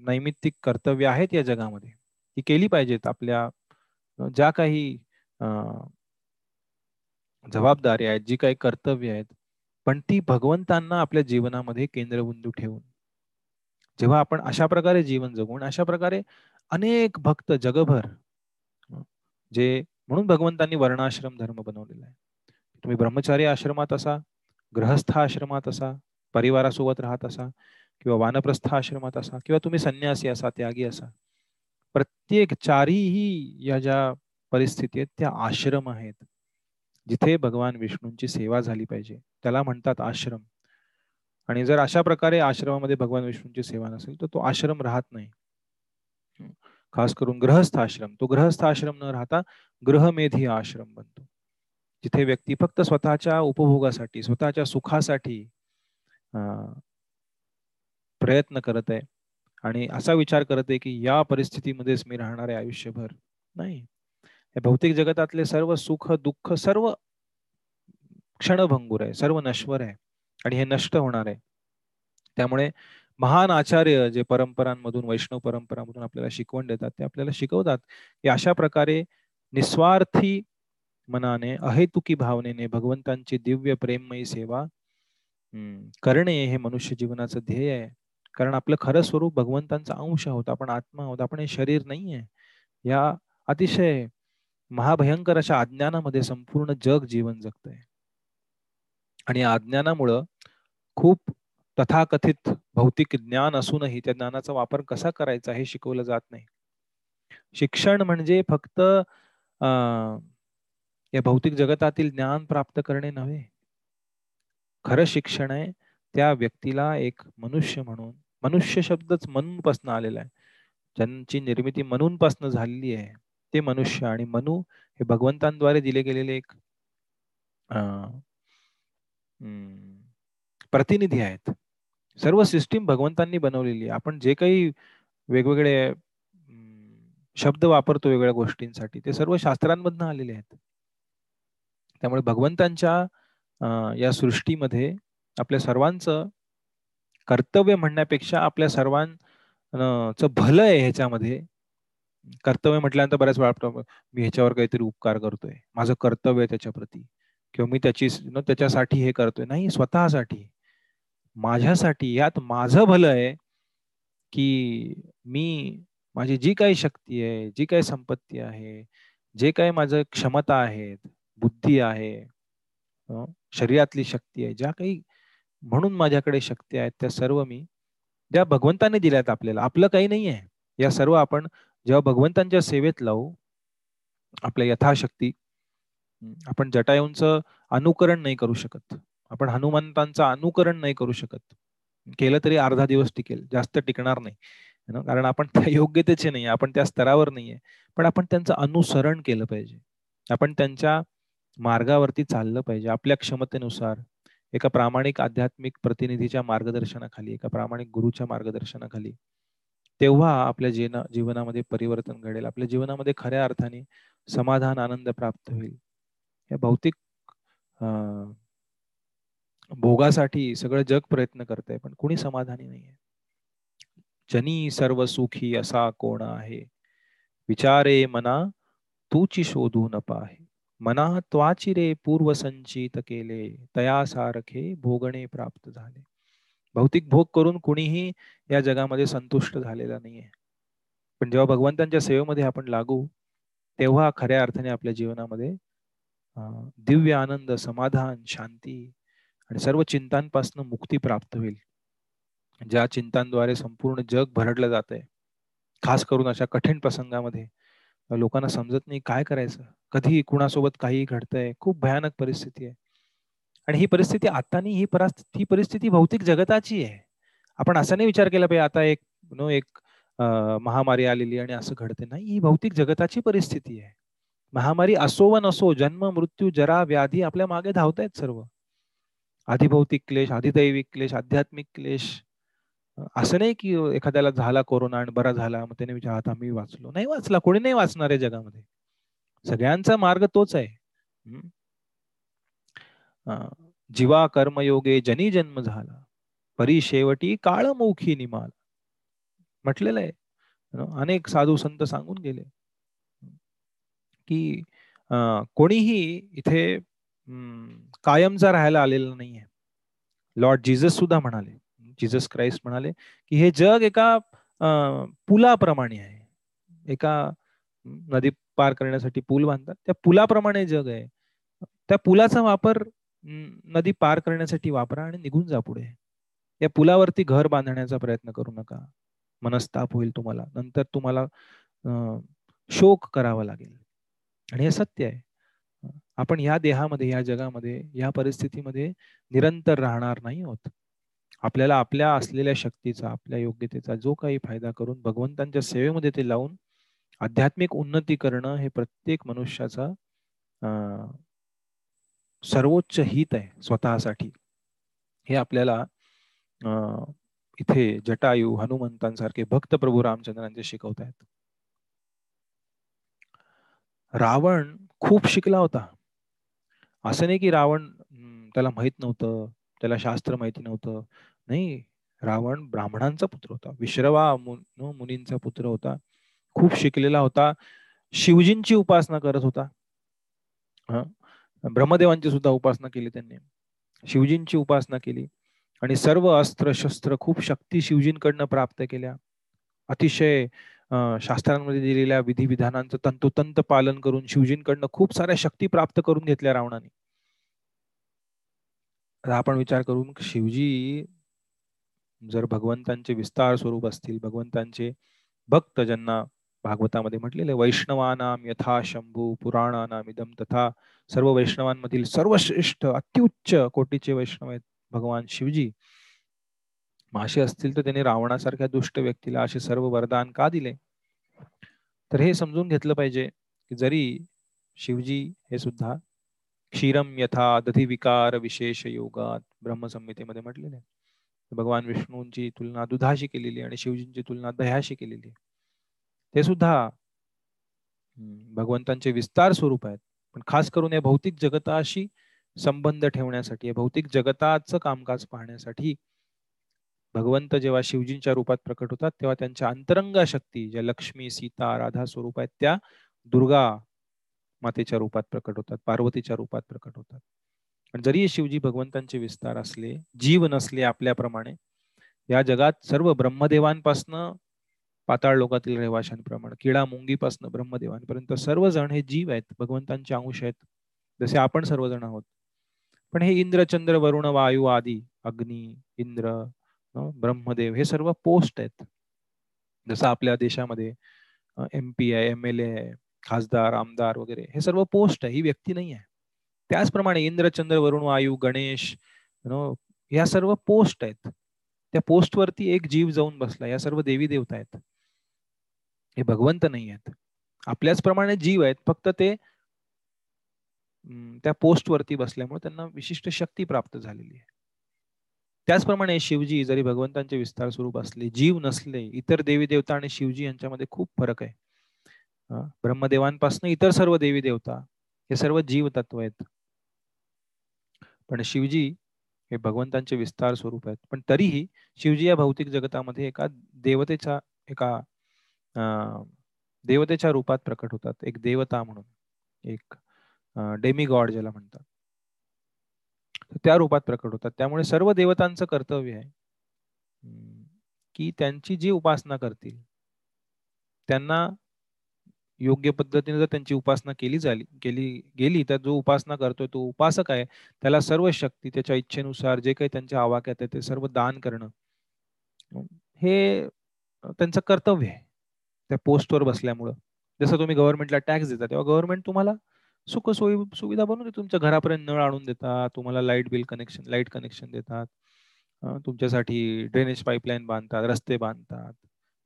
नैमित्तिक कर्तव्य आहेत या जगामध्ये. ती केली पाहिजेत आपल्या ज्या काही जबाबदारी आहेत जी काही कर्तव्य आहेत पण ती भगवंतांना आपल्या जीवनामध्ये केंद्रबिंदू ठेवून. जेव्हा आपण अशा प्रकारे जीवन जगून अशा प्रकारे अनेक भक्त जगभर जे म्हणून भगवंतांनी वर्णाश्रम धर्म बनवलेला आहे. तुम्ही ब्रह्मचारी आश्रमात असा ग्रहस्थ आश्रमात असा परिवारासोबत राहत असा किंवा वानप्रस्थ आश्रमात असा किंवा तुम्ही संन्यासी असा त्यागी असा प्रत्येक चारीही या ज्या परिस्थिती आहेत त्या आश्रम आहेत. जिथे भगवान विष्णूंची सेवा झाली पाहिजे त्याला म्हणतात आश्रम. आणि जर अशा प्रकारे आश्रमामध्ये भगवान विष्णूंची सेवा नसेल तर तो आश्रम राहत नाही. खास करून ग्रहस्थ आश्रम. तो ग्रहस्थ आश्रम न राहता ग्रहमेधी आश्रम बनतो. जिथे व्यक्ती फक्त स्वतःच्या उपभोगासाठी स्वतःच्या सुखासाठी प्रयत्न करत आहे. आणि असा विचार करत आहे की या परिस्थितीमध्येच मी राहणार आहे आयुष्यभर नाही. हे भौतिक जगतातले सर्व सुख दुःख सर्व क्षणभंगूर आहे सर्व नश्वर आहे आणि हे नष्ट होणार आहे. त्यामुळे महान आचार्य जे परंपरांमधून वैष्णव परंपरांमधून आपल्याला शिकवण देतात ते आपल्याला शिकवतात की अशा प्रकारे निस्वार्थी मनाने अहेतुकी भावनेने भगवंतांची दिव्य प्रेममयी सेवा करणे हे मनुष्य जीवनाचं ध्येय आहे. कारण आपलं खरं स्वरूप भगवंतांचा अंश आहोत आपण आत्मा आहोत आपण हे शरीर नाही आहे या अतिशय महाभयंकर अशा अज्ञानामध्ये संपूर्ण जग जीवन जगतय. आणि या अज्ञानामुळं खूप तथाकथित भौतिक ज्ञान असूनही त्या ज्ञानाचा वापर कसा करायचा हे शिकवलं जात नाही. शिक्षण म्हणजे फक्त या भौतिक जगतातील ज्ञान प्राप्त करणे नव्हे. खरं शिक्षण आहे त्या व्यक्तीला एक मनुष्य म्हणून मनुष्य शब्दच मनूनपासून आलेला आहे. ज्यांची निर्मिती मनूनपासनं झालेली आहे. ते मनुष्य आणि मनु हे भगवंतांद्वारे दिले गेलेले एक प्रतिनिधी आहेत. सर्व सिस्टीम भगवंतांनी बनवलेली आपण जे काही वेगवेगळे शब्द वापरतो वेगवेगळ्या गोष्टींसाठी ते सर्व शास्त्रांमधनं आलेले आहेत. त्यामुळे भगवंतांच्या या सृष्टीमध्ये आपल्या सर्वांचं कर्तव्य म्हणण्यापेक्षा आपल्या सर्वांचं भलं आहे ह्याच्यामध्ये. कर्तव्य म्हटल्यानंतर बऱ्याच वेळा मी ह्याच्यावर काहीतरी उपकार करतोय. माझं कर्तव्य त्याच्या प्रती किंवा मी त्याची त्याच्यासाठी हे करतोय. नाही स्वतःसाठी. माझ्यासाठी यात माझं भलं आहे की मी माझी जी काही शक्ती आहे जी काही संपत्ती आहे जे काही माझं क्षमता आहेत बुद्धी आहे शरीरातली शक्ती आहे ज्या काही म्हणून माझ्याकडे शक्ती आहेत त्या सर्व मी ज्या भगवंताने दिल्यात आपल्याला. आपलं काही नाही आहे. या सर्व आपण जेव्हा भगवंतांच्या सेवेत लावू आपल्या यथाशक्ती आपण जटायूंचं अनुकरण नाही करू शकत. आपण हनुमंतांचं अनुकरण नाही करू शकत. केलं तरी अर्धा दिवस टिकेल जास्त टिकणार नाही. कारण आपण त्या योग्यतेचे नाही आपण त्या स्तरावर नाहीये. पण आपण त्यांचं अनुसरण केलं पाहिजे. आपण त्यांच्या मार्गावरती चाललं पाहिजे. आपल्या क्षमतेनुसार एका प्रामाणिक आध्यात्मिक प्रतिनिधीच्या मार्गदर्शनाखाली एका प्रामाणिक गुरुच्या मार्गदर्शनाखाली तेव्हा आपल्या जीवन जीवनामध्ये परिवर्तन घडेल. आपल्या जीवनामध्ये खऱ्या अर्थाने समाधान आनंद प्राप्त होईल. या भौतिक भोगासाठी सगळं जग प्रयत्न करत आहे पण कुणी समाधानी नाहीये. जनी सर्व सुखी असा कोण आहे? विचारे मना तूची शोधू न पाहे. मना त्वाची रे पूर्व संचित केले तया सारखे भोगणे प्राप्त झाले. भौतिक भोग करून कुणीही या जगामध्ये संतुष्ट झालेला नाहीये. पण जेव्हा भगवंतांच्या सेवेमध्ये आपण लागू तेव्हा खऱ्या अर्थाने आपल्या जीवनामध्ये दिव्य आनंद समाधान शांती आणि सर्व चिंतांपासून मुक्ती प्राप्त होईल. ज्या चिंतांद्वारे संपूर्ण जग भरडलं जात आहे खास करून अशा कठीण प्रसंगामध्ये लोकांना समजत नाही काय करायचं? कधी कुणासोबत काही घडतंय खूप भयानक परिस्थिती आहे. आणि ही परिस्थिती आता ही परिस्थिती ही परिस्थिती भौतिक जगताची आहे. आपण असा नाही विचार केला पाहिजे आता एक नो एक महामारी आलेली आणि असं घडते नाही ही भौतिक जगताची परिस्थिती आहे. महामारी असो व नसो जन्म मृत्यू जरा व्याधी आपल्या मागे धावतायत सर्व. आधिभौतिक क्लेश आधिदैविक क्लेश आध्यात्मिक क्लेश. असं नाही की एखाद्याला झाला कोरोना आणि बरा झाला मग त्याने विचार आता मी वाचलो. नाही वाचला कोणी नाही वाचणार आहे जगामध्ये. सगळ्यांचा मार्ग तोच आहे. जीवा कर्मयोगे जनी जन्म झाला. परी शेवटी काळमुखी निमाल. म्हटलेलं आहे. अनेक साधू संत सांगून गेले. की कोणीही इथे कायमचा राहायला आलेला नाहीये. लॉर्ड जीजस सुद्धा म्हणाले. जीजस क्राइस्ट म्हणाले की हे जग एका पुलाप्रमाणे आहे. एका नदी पार करण्यासाठी पूल बांधतात. त्या पुलाप्रमाणे जग आहे. त्या पुलाचा वापर नदी पार करण्यासाठी वापरा आणि निघून जा पुढे. या पुलावरती घर बांधण्याचा प्रयत्न करू नका. मनस्ताप होईल तुम्हाला. नंतर तुम्हाला शोक करावा लागेल. आणि हे सत्य आहे. आपण या देहामध्ये या जगामध्ये या परिस्थितीमध्ये निरंतर राहणार नाही होत आपल्याला आपल्या असलेल्या शक्तीचा आपल्या योग्यतेचा जो काही फायदा करून भगवंतांच्या सेवेमध्ये ते लावून आध्यात्मिक उन्नती करणं हे प्रत्येक मनुष्याचा सर्वोच्च हित आहे स्वतःसाठी. हे आपल्याला इथे जटायू हनुमंतांसारखे भक्त प्रभू रामचंद्रांचे शिकवत आहेत रावण खूप शिकला होता. असं नाही की रावण त्याला माहीत नव्हतं त्याला शास्त्र माहिती नव्हतं. नाही रावण ब्राह्मणांचा पुत्र होता. विश्रवा मुनींचा पुत्र होता. खूप शिकलेला होता. शिवजींची उपासना करत होता. ब्रह्मदेवांची सुद्धा उपासना केली त्यांनी. शिवजींची उपासना केली. आणि सर्व अस्त्र शस्त्र खूप शक्ती शिवजींकडनं प्राप्त केल्या. अतिशय शास्त्रांमध्ये दिलेल्या विधिविधानांचं तंतोतंत पालन करून शिवजींकडनं खूप साऱ्या शक्ती प्राप्त करून घेतल्या रावणाने. आपण विचार करून शिवजी जर भगवंतांचे विस्तार स्वरूप असतील भगवंतांचे भक्त ज्यांना भागवतामध्ये म्हटलेले वैष्णवानाम यथा शंभू पुराणानाम इदम तथा सर्व वैष्णवांमधील सर्वश्रेष्ठ अत्युच्च कोटीचे वैष्णव आहेत भगवान शिवजी. मासे असतील तर त्यांनी रावणासारख्या दुष्ट व्यक्तीला असे सर्व वरदान का दिले? तर हे समजून घेतलं पाहिजे की जरी शिवजी हे सुद्धा क्षीरम यथा दधी विकार विशेष योगात ब्रह्मसंहितेमध्ये म्हटलेले भगवान विष्णूंची तुलना दुधाशी केलेली आणि शिवजींची तुलना दह्याशी केलेली आहे. ते सुद्धा भगवंतांचे विस्तार स्वरूप आहेत. पण खास करून या भौतिक जगताशी संबंध ठेवण्यासाठी या भौतिक जगताचं कामकाज पाहण्यासाठी भगवंत जेव्हा शिवजींच्या रूपात प्रकट होतात तेव्हा त्यांच्या अंतरंग शक्ती ज्या लक्ष्मी सीता राधा स्वरूप आहेत त्या दुर्गा मातेच्या रूपात प्रकट होतात पार्वतीच्या रूपात प्रकट होतात. पण जरी शिवजी भगवंतांचे विस्तार असले जीव नसले आपल्याप्रमाणे या जगात सर्व ब्रह्मदेवांपासनं पाताळ लोकातील रहिवाशांप्रमाणे किडा मुंगीपासून ब्रह्मदेवांपर्यंत सर्वजण हे जीव आहेत भगवंतांचे अंश आहेत जसे आपण सर्वजण आहोत. पण हे इंद्र चंद्र वरुण वायू आदी अग्नी इंद्र ब्रह्मदेव हे सर्व पोस्ट आहेत. जसं आपल्या देशामध्ये एम पी आहे एम एल ए खासदार आमदार वगैरे हे सर्व पोस्ट आहे ही व्यक्ती नाही आहे. त्याचप्रमाणे इंद्र चंद्र वरुण वायू गणेश नो या सर्व पोस्ट आहेत. त्या पोस्टवरती एक जीव जाऊन बसला या सर्व देवी देवता आहेत. हे भगवंत नाही आहेत आपल्याच प्रमाणे जीव आहेत फक्त ते त्या पोस्ट वरती बसल्यामुळे त्यांना विशिष्ट शक्ती प्राप्त झालेली आहे. त्याचप्रमाणे शिवजी जरी भगवंतांचे विस्तार स्वरूप असले जीव नसले इतर देवी देवता आणि शिवजी यांच्यामध्ये खूप फरक आहे. ब्रह्मदेवांपासून इतर सर्व देवी देवता हे सर्व जीव तत्व आहेत. पण शिवजी हे भगवंतांचे विस्तार स्वरूप आहेत. पण तरीही शिवजी या भौतिक जगतामध्ये एका देवतेच्या एका देवतेच्या रूपात प्रकट होतात. एक देवता म्हणून एक डेमी गॉड ज्याला म्हणतात. त्या रूपात प्रकट होतात. त्यामुळे सर्व देवतांचं कर्तव्य आहे की त्यांची जी उपासना करतील त्यांना योग्य पद्धतीने जर त्यांची उपासना केली झाली केली गेली तर जो उपासना करतोय तो उपासक आहे त्याला सर्व शक्ती त्याच्या इच्छेनुसार जे काही त्यांच्या आवाक्यात आहे ते सर्व दान करणं हे त्यांचं कर्तव्य आहे. त्या पोस्टवर बसल्यामुळं. जसं तुम्ही गव्हर्नमेंटला टॅक्स देता तेव्हा गव्हर्नमेंट तुम्हाला सुख सोयी सुविधा बनवून तुमच्या घरापर्यंत नळ आणून देतात तुम्हाला light bill connection light connection देतात. तुमच्यासाठी ड्रेनेज पाईपलाईन बांधतात रस्ते बांधतात.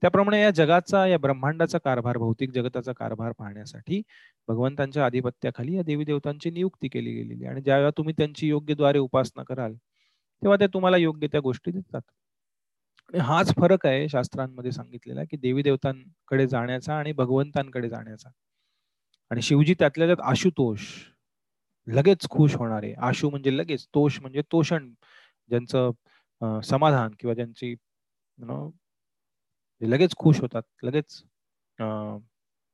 त्याप्रमाणे या जगाचा या ब्रह्मांडाचा कारभार भौतिक जगताचा कारभार पाहण्यासाठी भगवंतांच्या आधिपत्याखाली या देवी देवतांची नियुक्ती केली गेलेली आणि ज्यावेळेला तुम्ही त्यांची योग्यद्वारे उपासना कराल तेव्हा ते तुम्हाला योग्य त्या गोष्टी देतात. हाच फरक आहे शास्त्रांमध्ये सांगितलेला की देवी देवतांकडे जाण्याचा आणि भगवंतांकडे जाण्याचा. आणि शिवजी त्यातल्या त्यात आशुतोष लगेच खुश होणारे. आशु म्हणजे लगेच तोष म्हणजे तोषण ज्यांचं समाधान किंवा ज्यांची लगेच खुश होतात लगेच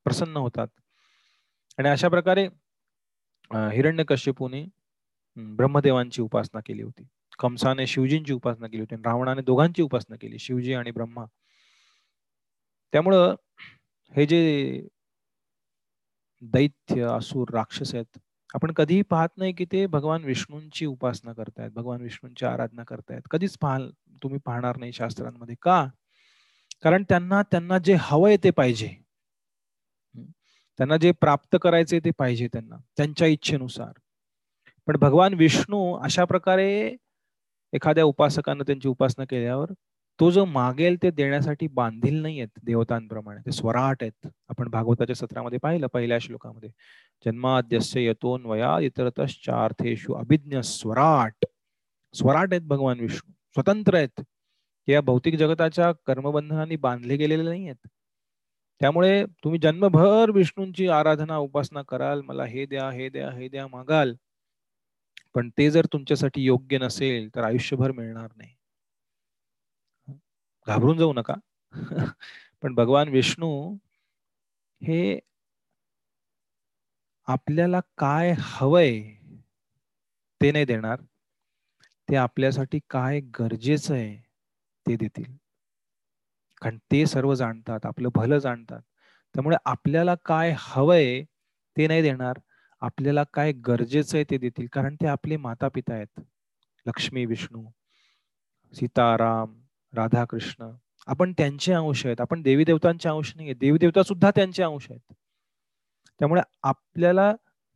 प्रसन्न होतात. आणि अशा प्रकारे हिरण्य कश्यपूने ब्रह्मदेवांची उपासना केली होती. कंसाने शिवजींची उपासना केली होती रावणाने दोघांची उपासना केली शिवजी आणि ब्रह्मा. त्यामुळं हे जे दैत्य असुर राक्षस आहेत आपण कधीही पाहत नाही की ते भगवान विष्णूंची उपासना करतायत भगवान विष्णूंची आराधना करतायत. कधीच पाहाल तुम्ही पाहणार नाही शास्त्रांमध्ये. का? कारण त्यांना त्यांना जे हवंय ते पाहिजे. त्यांना जे प्राप्त करायचे ते पाहिजे त्यांना त्यांच्या इच्छेनुसार. पण भगवान विष्णू अशा प्रकारे एखाद्या उपासकानं त्यांची उपासना केल्यावर तो जो मागेल ते देण्यासाठी बांधील नाही आहेत देवतांप्रमाणे ते स्वराट आहेत. आपण भागवताच्या सत्रामध्ये पाहिलं पहिल्या श्लोकामध्ये. जन्माद्यस्य यतोन वया इतरतश्चार्थेषु अभिज्ञ स्वराट. स्वराट आहेत भगवान विष्णू. स्वतंत्र आहेत. या भौतिक जगताच्या कर्मबंधनांनी बांधले गेलेले नाही आहेत त्यामुळे तुम्ही जन्मभर विष्णूंची आराधना उपासना कराल. मला हे द्या हे द्या हे द्या मागाल. पण ते जर तुमच्यासाठी योग्य नसेल तर आयुष्यभर मिळणार नाही. घाबरून जाऊ नका. पण भगवान विष्णू हे आपल्याला काय हवंय ते नाही देणार. ते आपल्यासाठी काय गरजेचं आहे ते देतील. कारण ते सर्व जाणतात आपलं भलं जाणतात. त्यामुळे आपल्याला काय हवंय ते नाही देणार. आपल्याला काय गरजेचं आहे ते देतील. कारण ते आपले माता पिता आहेत. लक्ष्मी विष्णू सीताराम राधाकृष्ण. आपण त्यांचे अंश आहेत. आपण देवी देवतांचे अंश नाही देवी देवता सुद्धा त्यांचे अंश आहेत. त्यामुळे आपल्याला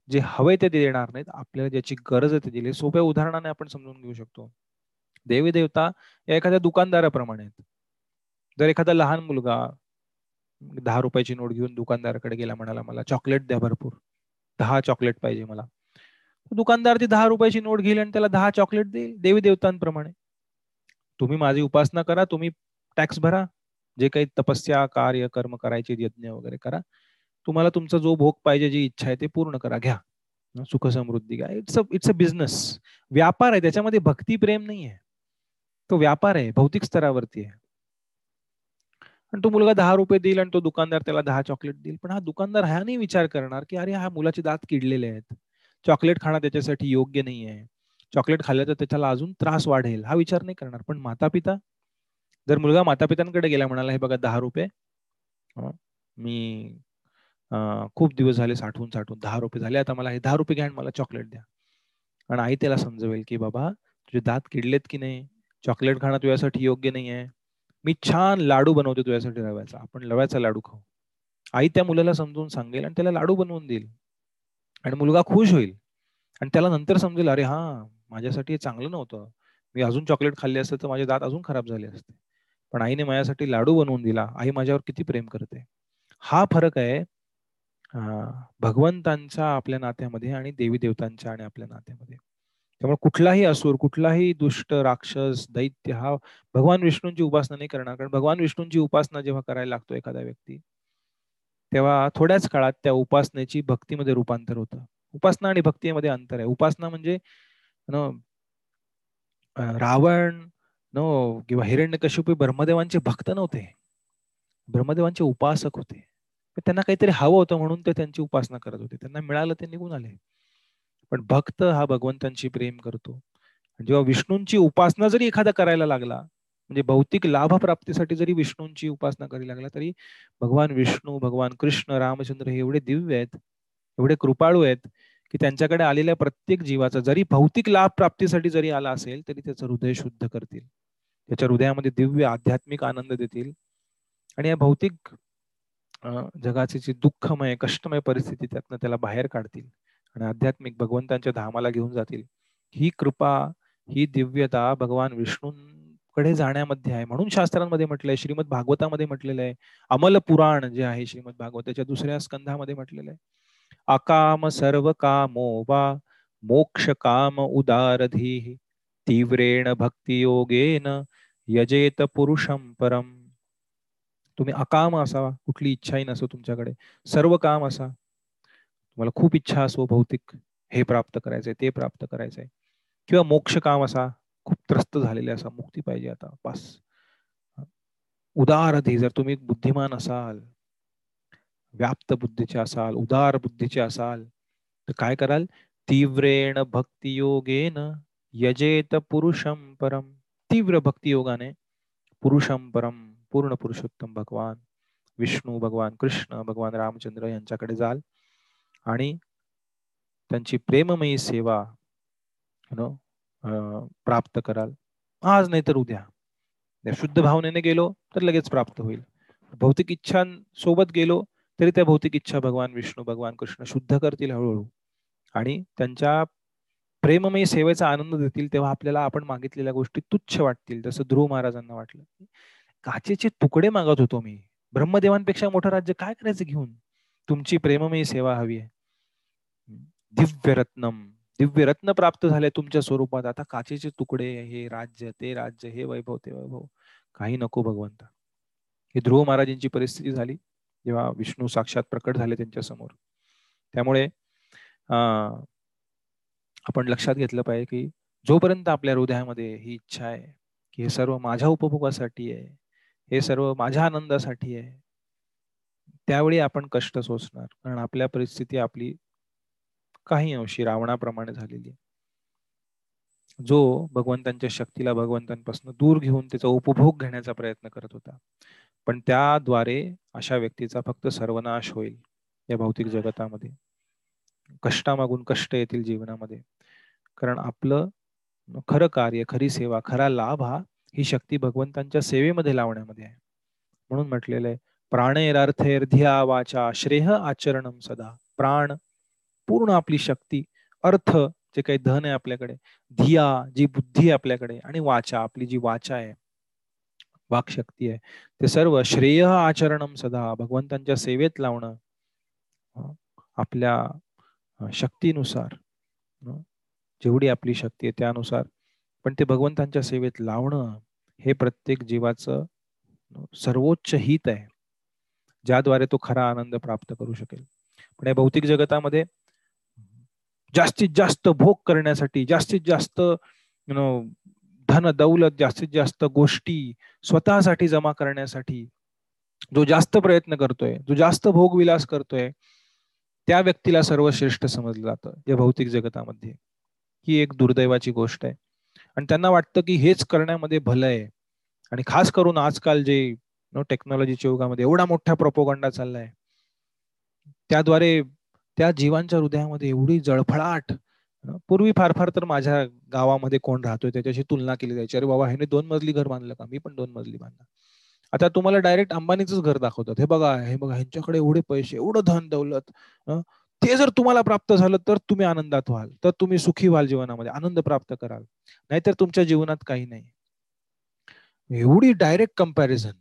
जे हवे ते देणार नाहीत. आपल्याला ज्याची गरज आहे ते दिली. सोप्या उदाहरणाने आपण समजून घेऊ शकतो. देवी देवता या एखाद्या दुकानदाराप्रमाणे आहेत. जर एखादा लहान मुलगा दहा रुपयाची नोट घेऊन दुकानदाराकडे गेला म्हणाला मला चॉकलेट द्या भरपूर. दहा चॉकलेट पाहिजे मला. दुकानदार ती दहा रुपयाची नोट घेईल आणि त्याला दहा चॉकलेट देईल देवी देवतांप्रमाणे. तुम्ही माझी उपासना करा तुम्ही टॅक्स भरा जे काही तपस्या कार्य कर्म करायचे यज्ञ वगैरे करा. तुम्हाला तुमचा जो भोग पाहिजे जी इच्छा आहे ते पूर्ण करा घ्या. सुख समृद्धी घ्या. It's a it's a business व्यापार आहे त्याच्यामध्ये भक्ती प्रेम नाही आहे तो व्यापार आहे भौतिक स्तरावरती आहे. आणि तो मुलगा दहा रुपये देईल आणि तो दुकानदार त्याला दहा चॉकलेट देईल. पण हा दुकानदार हा नाही विचार करणार की अरे हा मुलाचे दात किडलेले आहेत. चॉकलेट खाणं त्याच्यासाठी योग्य नाही आहे चॉकलेट खाल्लं तर त्याच्याला अजून त्रास वाढेल. हा विचार नाही करणार. पण माता पिता जर मुलगा माता पित्यांकडे गेला म्हणाला हे बघा दहा रुपये मी खूप दिवस झाले साठवून साठवून दहा रुपये झाले. आता मला हे दहा रुपये घ्या मला चॉकलेट द्या. आणि आई त्याला समजवेल की बाबा तुझे दात किडलेत की नाही? चॉकलेट खाणं तुझ्यासाठी योग्य नाही आहे मी छान लाडू बनवते तुझ्यासाठी रव्याचा. आपण रव्याचा लाडू खाऊ. आई त्या मुलाला समजून सांगेल आणि त्याला लाडू बनवून देईल. आणि मुलगा खुश होईल. आणि त्याला नंतर समजेल अरे हा माझ्यासाठी हे चांगलं नव्हतं. मी अजून चॉकलेट खाल्ले असते तर माझे दात अजून खराब झाले असते. पण आईने माझ्यासाठी लाडू बनवून दिला. आई माझ्यावर किती प्रेम करते. हा फरक आहे भगवंतांच्या आपल्या नात्यामध्ये आणि देवी देवतांच्या आणि आपल्या नात्यामध्ये. त्यामुळे कुठलाही असुर कुठलाही दुष्ट राक्षस दैत्य हा भगवान विष्णूंची उपासना नाही करणार. कारण भगवान विष्णूंची उपासना जेव्हा करायला लागतो एखादा व्यक्ती तेव्हा थोड्याच काळात त्या उपासनेची भक्तीमध्ये रूपांतर होतं. उपासना आणि भक्तीमध्ये अंतर आहे. उपासना म्हणजे न रावण नो किंवा हिरण्यकश्यप ब्रह्मदेवांचे भक्त नव्हते. ब्रह्मदेवांचे उपासक होते. त्यांना काहीतरी हवं होतं म्हणून ते त्यांची उपासना करत होते. त्यांना मिळालं ते निघून आले. पण भक्त हा भगवंतांशी प्रेम करतो. जेव्हा विष्णूंची उपासना जरी एखादा करायला लागला म्हणजे भौतिक लाभ प्राप्तीसाठी जरी विष्णूंची उपासना करायला लागला तरी भगवान विष्णू भगवान कृष्ण रामचंद्र हे एवढे दिव्य आहेत एवढे कृपाळू आहेत की त्यांच्याकडे आलेल्या प्रत्येक जीवाचा जरी भौतिक लाभ प्राप्तीसाठी जरी आला असेल तरी त्याचं हृदय शुद्ध करतील. त्याच्या हृदयामध्ये दिव्य आध्यात्मिक आनंद देतील. आणि या भौतिक जगाची जी दुःखमय कष्टमय परिस्थिती त्यातनं त्याला बाहेर काढतील. आणि आध्यात्मिक भगवंतांच्या धामाला घेऊन जातील. ही कृपा ही दिव्यता भगवान विष्णूंकडे जाण्यामध्ये आहे. म्हणून शास्त्रांमध्ये म्हटलंय श्रीमद भागवतामध्ये म्हटलेलं आहे. अमल पुराण जे आहे श्रीमद भागवताच्या दुसऱ्या स्कंधामध्ये म्हटलेलं आहे. अकाम सर्व कामो वा मोक्ष काम उदारधी तीव्रेण भक्तियोगेन यजेत पुरुषम परम. तुम्ही अकाम असावा कुठली इच्छाही नसो तुमच्याकडे. सर्व काम असा. तुम्हाला खूप इच्छा असो भौतिक हे प्राप्त करायचंय ते प्राप्त करायचंय. किंवा मोक्ष काम असा खूप त्रस्त झालेले असा मुक्ती पाहिजे आता बस. उदार जर तुम्ही बुद्धिमान असाल व्याप्त बुद्धीचे असाल उदार बुद्धीचे असाल तर काय कराल? तीव्रेण भक्तियोगेन यजेत पुरुषम परम तीव्र भक्तियोगाने पुरुषम परम पूर्ण पुरुषोत्तम भगवान विष्णू भगवान कृष्ण भगवान रामचंद्र यांच्याकडे जाल. आणि त्यांची प्रेममयी सेवा नो प्राप्त कराल. आज नाही तर उद्या शुद्ध भावनेने गेलो तर लगेच प्राप्त होईल. भौतिक इच्छांसोबत गेलो तरी त्या भौतिक इच्छा भगवान विष्णू भगवान कृष्ण शुद्ध करतील हळूहळू. आणि त्यांच्या प्रेममयी सेवेचा आनंद देतील तेव्हा आपल्याला आपण मागितलेल्या गोष्टी तुच्छ वाटतील जसं ध्रुव महाराजांना वाटलं. काचेचे तुकडे मागत होतो मी. ब्रह्मदेवांपेक्षा मोठं राज्य काय करायचं घेऊन? तुमची प्रेममयी सेवा हवी आहे. दिव्य रत्नम. दिव्य रत्न प्राप्त झाले तुमच्या स्वरूपात. आता काचेचे तुकडे हे राज्य ते राज्य हे वैभव ते वैभव. काही नको भगवंता. ही ध्रुव महाराजांची परिस्थिती झाली. जेव्हा विष्णू साक्षात प्रकट झाले त्यांच्यासमोर. त्यामुळे आपण लक्षात घेतलं पाहिजे की जोपर्यंत आपल्या हृदयामध्ये ही इच्छा आहे की हे सर्व माझ्या उपभोगासाठी आहे हे सर्व माझ्या आनंदासाठी आहे त्यावेळी आपण कष्ट सोसणार. कारण आपल्या परिस्थिती आपली काही अंशी रावणाप्रमाणे झालेली आहे. जो भगवंतांच्या शक्तीला भगवंतांपासून दूर घेऊन त्याचा उपभोग घेण्याचा प्रयत्न करत होता. पण त्याद्वारे अशा व्यक्तीचा फक्त सर्वनाश होईल या भौतिक जगतामध्ये. कष्टामागून कष्ट येतील जीवनामध्ये. कारण आपलं खरं कार्य खरी सेवा खरा लाभ हा ही शक्ती भगवंतांच्या सेवेमध्ये लावण्यामध्ये आहे. म्हणून म्हटलेलं आहे प्राणेरार्थेर धिया वाचा श्रेह आचरणम सदा. प्राण पूर्ण आपली शक्ती अर्थ जे काही धन आहे आपल्याकडे धिया जी बुद्धी आहे आपल्याकडे आणि वाचा आपली जी वाचा आहे शक्ती आहे. ते सर्व श्रेय आचरणम सदा भगवंतांच्या सेवेत लावणं आपल्या शक्तीनुसार जेवढी आपली शक्ती आहे त्यानुसार पण ते भगवंतांच्या सेवेत लावणं हे प्रत्येक जीवाचं सर्वोच्च हित आहे ज्याद्वारे तो खरा आनंद प्राप्त करू शकेल. पण या भौतिक जगतामध्ये जास्तीत जास्त भोग करण्यासाठी जास्तीत जास्त धन दौलत जास्तीत जास्त गोष्टी स्वतःसाठी जमा करण्यासाठी जो जास्त प्रयत्न करतोय जो जास्त भोगविलास करतोय त्या व्यक्तीला सर्वश्रेष्ठ समजलं जातं या भौतिक जगतामध्ये. ही एक दुर्दैवाची गोष्ट आहे. आणि त्यांना वाटतं की हेच करण्यामध्ये भलं आहे. आणि खास करून आजकाल जे टेक्नॉलॉजीच्या युगामध्ये एवढा मोठा प्रोपोगंडा चाललाय. त्याद्वारे त्या जीवांच्या हृदयामध्ये एवढी जळफळाट पूर्वी फार फार तर माझ्या गावामध्ये कोण राहतोय त्याच्याशी तुलना केली जायची. अरे बाबा ह्याने दोन मजली घर बांधलं का? मी पण दोन मजली बांधलं आता तुम्हाला डायरेक्ट अंबानीच घर दाखवतात. हे बघा हे बघा ह्यांच्याकडे एवढे पैसे एवढं धन दौलत ते जर तुम्हाला प्राप्त झालं तर तुम्ही आनंदात व्हाल. तर तुम्ही सुखी व्हाल जीवनामध्ये आनंद प्राप्त कराल. नाहीतर तुमच्या जीवनात काही नाही. एवढी डायरेक्ट कंपॅरिझन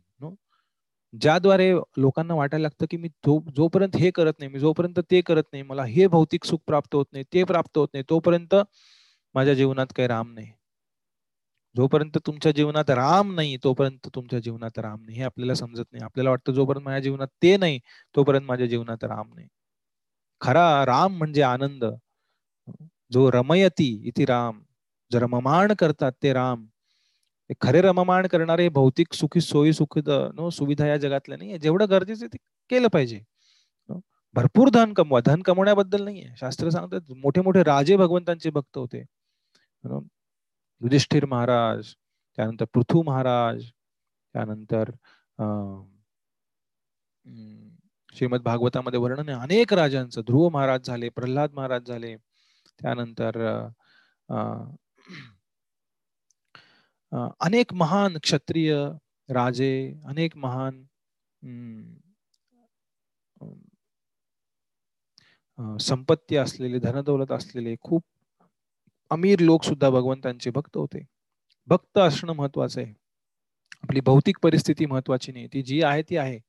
ज्याद्वारे लोकांना वाटायला लागतं की मी जोपर्यंत हे करत नाही मी जोपर्यंत ते करत नाही मला हे भौतिक सुख प्राप्त होत नाही ते प्राप्त होत नाही तोपर्यंत माझ्या जीवनात काही राम नाही. जोपर्यंत तुमच्या जीवनात राम नाही तोपर्यंत तुमच्या जीवनात राम नाही. हे आपल्याला समजत नाही. आपल्याला वाटतं जोपर्यंत माझ्या जीवनात ते नाही तोपर्यंत माझ्या जीवनात राम नाही. खरा राम म्हणजे आनंद. जो रमयती इति राम जर रममाण करतात ते राम खरे रममाण करणारे भौतिक सुखी सोयी सुख नो सुविधा या जगातल्या नाही जेवढं गरजेचं ते केलं पाहिजे. भरपूर धन कमवा. धन कमवण्याबद्दल नाहीये. शास्त्र सांगतात मोठे मोठे राजे भगवंतांचे भक्त होते. युधिष्ठिर महाराज त्यानंतर पृथ्वी महाराज त्यानंतर श्रीमद भागवतामध्ये वर्णन आहे. अनेक राजांचं. ध्रुव महाराज झाले प्रल्हाद महाराज झाले. त्यानंतर अनेक महान क्षत्रिय राजे अनेक महान संपत्ती असलेले धनदौलत असलेले खूप अमीर लोक सुद्धा भगवंतांचे भक्त होते. भक्त असणं महत्वाचं आहे. आपली भौतिक परिस्थिती महत्वाची नाही. ती जी आहे ती आहे.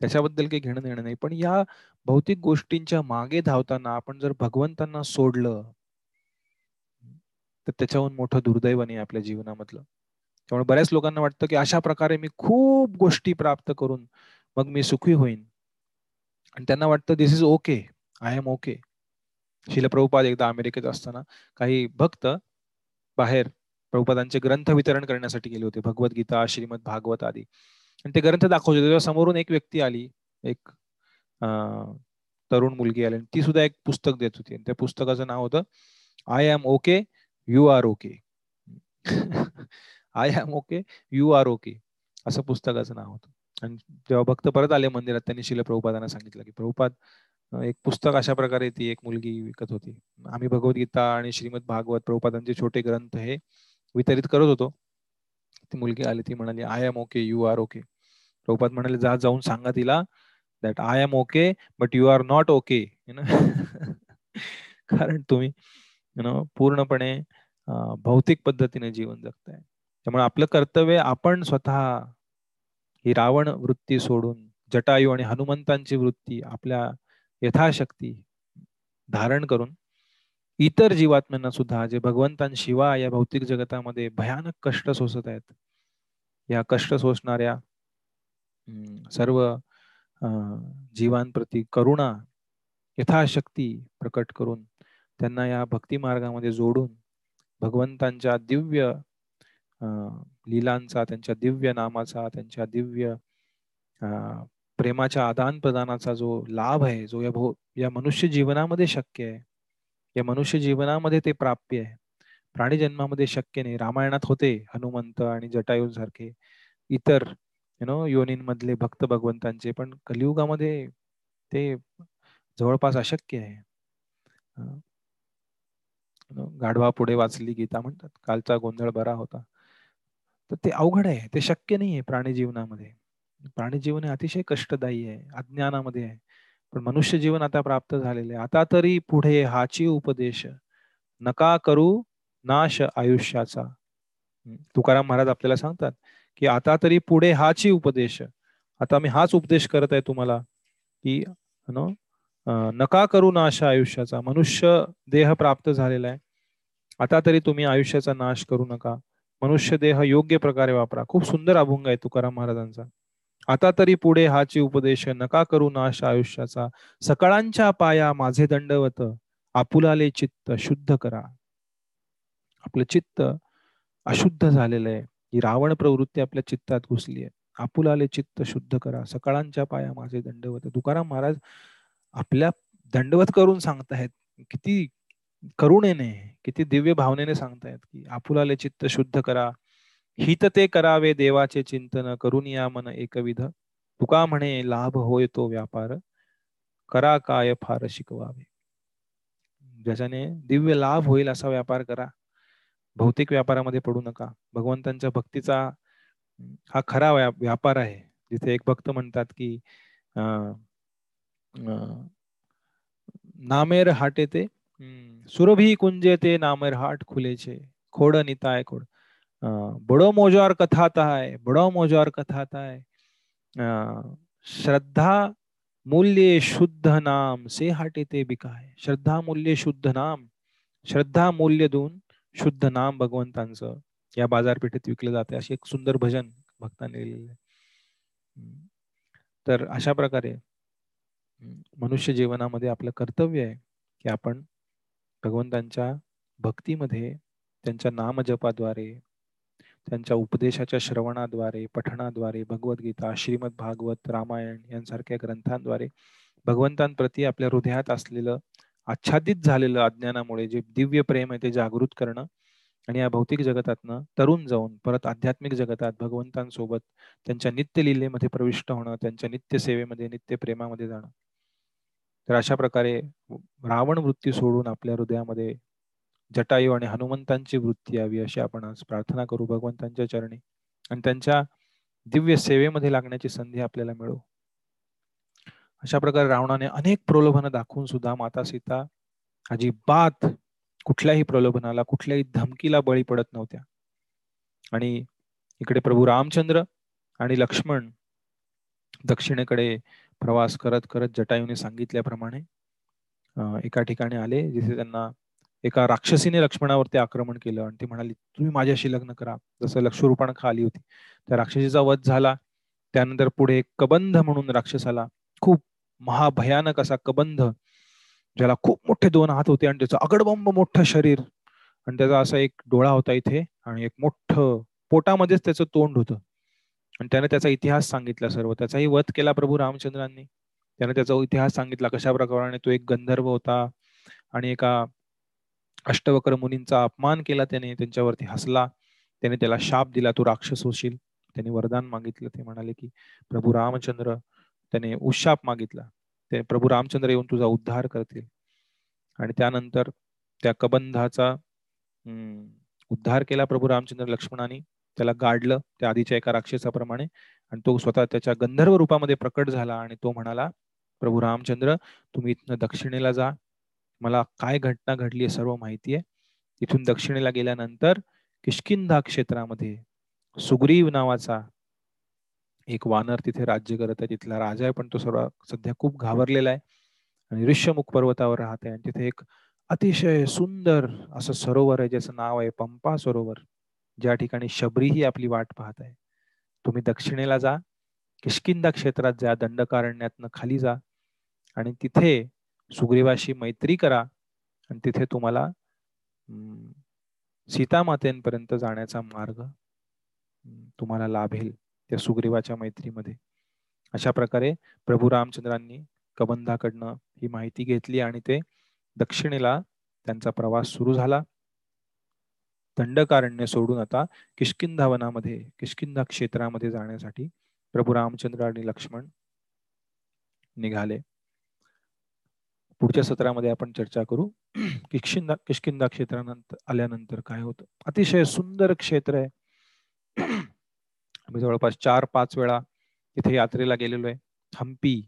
त्याच्याबद्दल काही घेणं देणं नाही. पण या भौतिक गोष्टींच्या मागे धावताना आपण जर भगवंतांना सोडलं तर त्याच्याहून मोठं दुर्दैव नाही आपल्या जीवनामधलं. त्यामुळे बऱ्याच लोकांना वाटतं की अशा प्रकारे मी खूप गोष्टी प्राप्त करून मग मी सुखी होईन. आणि त्यांना वाटतं this is okay I am okay Shrila Prabhupada एकदा अमेरिकेत असताना काही भक्त बाहेर प्रभुपादांचे ग्रंथ वितरण करण्यासाठी गेले होते. भगवद्गीता श्रीमद भागवत आदी. आणि ते ग्रंथ दाखवले तेव्हा समोरून एक व्यक्ती आली. एक तरुण मुलगी आली. ती सुद्धा एक पुस्तक देत होती. आणि त्या पुस्तकाचं नाव होतं I am okay you are okay I am okay you are okay असं पुस्तकाचं नाव होतं. आणि जेव्हा भक्त परत आले मंदिरात त्यांनी शिल प्रभुपादांना सांगितलं की प्रभुपाद एक पुस्तक अशा प्रकारे ती एक मुलगी विकत होती. आम्ही भगवद्गीता आणि श्रीमद भागवत प्रभुपादांचे छोटे ग्रंथ हे वितरित करत होतो. ती मुलगी आली ती म्हणाली I am okay you are okay Prabhupada म्हणाले जा जाऊन सांगा तिला that I am okay but you are not okay कारण तुम्ही यु नो पूर्णपणे भौतिक पद्धतीने जीवन जगताय. त्यामुळे आपलं कर्तव्य आपण स्वतः ही रावण वृत्ती सोडून जटायू आणि हनुमंतांची वृत्ती आपल्या यथाशक्ती धारण करून इतर जीवात्म्यांना सुद्धा जे भगवंतांशिवाय या भौतिक जगतामध्ये भयानक कष्ट सोसत आहेत या कष्ट सोसणाऱ्या सर्व जीवांप्रती करुणा यथाशक्ती प्रकट करून त्यांना या भक्ती मार्गामध्ये जोडून भगवंतांच्या दिव्य लीलांचा त्यांच्या दिव्य नामाचा त्यांच्या दिव्य प्रेमाच्या आदान प्रदानाचा जो लाभ आहे जो या भो या मनुष्य जीवनामध्ये शक्य आहे या मनुष्य जीवनामध्ये ते प्राप्य आहे. प्राणी जन्मामध्ये शक्य नाही. रामायणात होते हनुमंत आणि जटायू सारखे इतर यु नो योनींमधले भक्त भगवंतांचे पण कलियुगामध्ये ते जवळपास अशक्य आहे. गाढवा पुढे वाचली गीता म्हणतात. कालचा गोंधळ बरा होता. तर ते अवघड आहे ते शक्य नाही आहे प्राणी जीवनामध्ये. प्राणी जीवन हे अतिशय कष्टदायी आहे अज्ञानामध्ये आहे. पण मनुष्य जीवन आता प्राप्त झालेले आता तरी पुढे हाची उपदेश नका करू नाश आयुष्याचा. तुकाराम महाराज आपल्याला सांगतात की आता तरी पुढे हाची उपदेश. आता मी हाच उपदेश करत आहे तुम्हाला की नका करू नाश आयुष्याचा. मनुष्य देह प्राप्त झालेला आहे. आता तरी तुम्ही आयुष्याचा नाश करू नका. मनुष्य देह योग्य प्रकारे वापरा. खूप सुंदर अभंग आहे तुकाराम महाराजांचा. आता तरी पुढे हाचे उपदेश नका करू नाश आयुष्याचा. सकाळांच्या पाया माझे दंडवत आपुलाले चित्त शुद्ध करा. आपलं चित्त अशुद्ध झालेलं आहे. ही रावण प्रवृत्ती आपल्या चित्तात घुसली आहे. आपुलाले चित्त शुद्ध करा. सकाळांच्या पाया माझे दंडवत. तुकाराम महाराज आपल्या दंडवत करून सांगतायत किती करुणेने किती दिव्य भावनेने सांगतायत की आपुलाले चित्त शुद्ध करा. हित ते करावे देवाचे चिंतन. करून या मन एकविध. तुका म्हणे लाभ होय तो व्यापार. करा काय फार शिकवावे. ज्याच्याने दिव्य लाभ होईल असा व्यापार करा. भौतिक व्यापारामध्ये पडू नका. भगवंतांच्या भक्तीचा हा खरा व्यापार आहे. जिथे एक भक्त म्हणतात की अं नामेर हाटे ते सुरभी कुंजे ते नामर हाट खुलेचे खोड निताय खोड। बड़ो मोजार कथाता है बड़ो मोजार कथाता है। श्रद्धा मूल्य शुद्ध नाम से हाटे ते बिकाय। श्रद्धा मूल्य शुद्ध नाम श्रद्धा मूल्य देऊन शुद्ध नाम भगवंतांचं या बाजारपेठेत विकलं जाते अशी एक सुंदर भजन भक्तांनी लिहिलेलं आहे. तर अशा प्रकारे मनुष्य जीवनामध्ये आपलं कर्तव्य आहे की आपण भगवंतांच्या भक्तीमध्ये त्यांच्या नामजपाद्वारे त्यांच्या उपदेशाच्या श्रवणाद्वारे पठणाद्वारे भगवद्गीता श्रीमद भागवत रामायण यांसारख्या ग्रंथांद्वारे भगवंतांप्रती आपल्या हृदयात असलेलं आच्छादित झालेलं अज्ञानामुळे जे दिव्य प्रेम आहे ते जागृत करणं आणि या भौतिक जगतातनं तरुण जाऊन परत आध्यात्मिक जगतात भगवंतांसोबत त्यांच्या नित्य लिलेमध्ये प्रविष्ट होणं त्यांच्या नित्य सेवेमध्ये नित्य प्रेमामध्ये जाणं. तर अशा प्रकारे रावण वृत्ती सोडून आपल्या हृदयामध्ये जटायू आणि हनुमंतांची वृत्ती यावी अशी आपण आज प्रार्थना करू भगवंतांच्या चरणी. आणि त्यांच्या दिव्य सेवेमध्ये लागण्याची संधी आपल्याला मिळो. अशा प्रकारे रावणाने अनेक प्रलोभन दाखवून सुद्धा माता सीता अजिबात कुठल्याही प्रलोभनाला कुठल्याही धमकीला बळी पडत नव्हत्या. आणि इकडे प्रभू रामचंद्र आणि लक्ष्मण दक्षिणेकडे प्रवास करत करत जटायूने सांगितल्याप्रमाणे एका ठिकाणी आले जिथे त्यांना एका राक्षसीने लक्ष्मणावरती आक्रमण केलं आणि ती म्हणाली तुम्ही माझ्याशी लग्न करा. जसं लक्षरूपाणखा आली होती. त्या राक्षसीचा वध झाला. त्यानंतर पुढे कबंध म्हणून राक्षसाला खूप महाभयानक असा कबंध ज्याला खूप मोठे दोन हात होते आणि त्याचं अगडबंब मोठं शरीर आणि त्याचा असा एक डोळा होता इथे आणि एक मोठं पोटामध्येच त्याचं तोंड होतं. आणि त्याने त्याचा इतिहास सांगितला सर्व. त्याचाही वध केला प्रभू रामचंद्रांनी. त्याने त्याचा इतिहास सांगितला कशा प्रकाराने तो एक गंधर्व होता आणि एका अष्टवक्र मुनींचा अपमान केला त्याने त्यांच्यावरती हसला. त्याने त्याला शाप दिला तू राक्षस होशील. त्याने वरदान मागितलं ते म्हणाले की प्रभू रामचंद्र त्याने उशाप मागितला. ते प्रभू रामचंद्र येऊन तुझा उद्धार करतील. आणि त्यानंतर त्या कबंधाचा उद्धार केला प्रभू रामचंद्र लक्ष्मणाने. त्याला गाडलं त्या आधीच्या एका राक्षसाप्रमाणे आणि तो स्वतः त्याच्या गंधर्व रूपामध्ये प्रकट झाला आणि तो म्हणाला प्रभू रामचंद्र तुम्ही इथनं दक्षिणेला जा. मला काय घटना घडली आहे सर्व माहिती आहे. इथून दक्षिणेला गेल्यानंतर किशकिंधा क्षेत्रामध्ये सुग्रीव नावाचा एक वानर तिथे राज्य करत आहे. तिथला राजा आहे पण तो सर्व सध्या खूप घाबरलेला आहे आणि ऋष्यमुख पर्वतावर राहत आहे. आणि तिथे एक अतिशय सुंदर असं सरोवर आहे ज्याचं नाव आहे पंपा सरोवर. ज्या ठिकाणी शबरी ही आपली वाट पाहत आहे. तुम्ही दक्षिणेला जा किशकिंदा क्षेत्रात जा दंडकारण्यातनं खाली जा आणि तिथे सुग्रीवाशी मैत्री करा आणि तिथे तुम्हाला सीतामातेपर्यंत जाण्याचा मार्ग तुम्हाला लाभेल त्या सुग्रीवाच्या मैत्रीमध्ये. अशा प्रकारे प्रभू रामचंद्रांनी कबंधाकडनं ही माहिती घेतली आणि ते दक्षिणेला त्यांचा प्रवास सुरू झाला. दंडकारण्य सोडून आता किशकिंधा वनामध्ये किशकिंधा क्षेत्रामध्ये जाण्यासाठी प्रभू रामचंद्र आणि लक्ष्मण निघाले. पुढच्या सत्रामध्ये आपण चर्चा करू. किशकिंदा किशकिंदा क्षेत्रानंतर आल्यानंतर काय होतं? अतिशय सुंदर क्षेत्र आहे. आम्ही जवळपास चार पाच वेळा तिथे यात्रेला गेलेलो आहे. हम्पी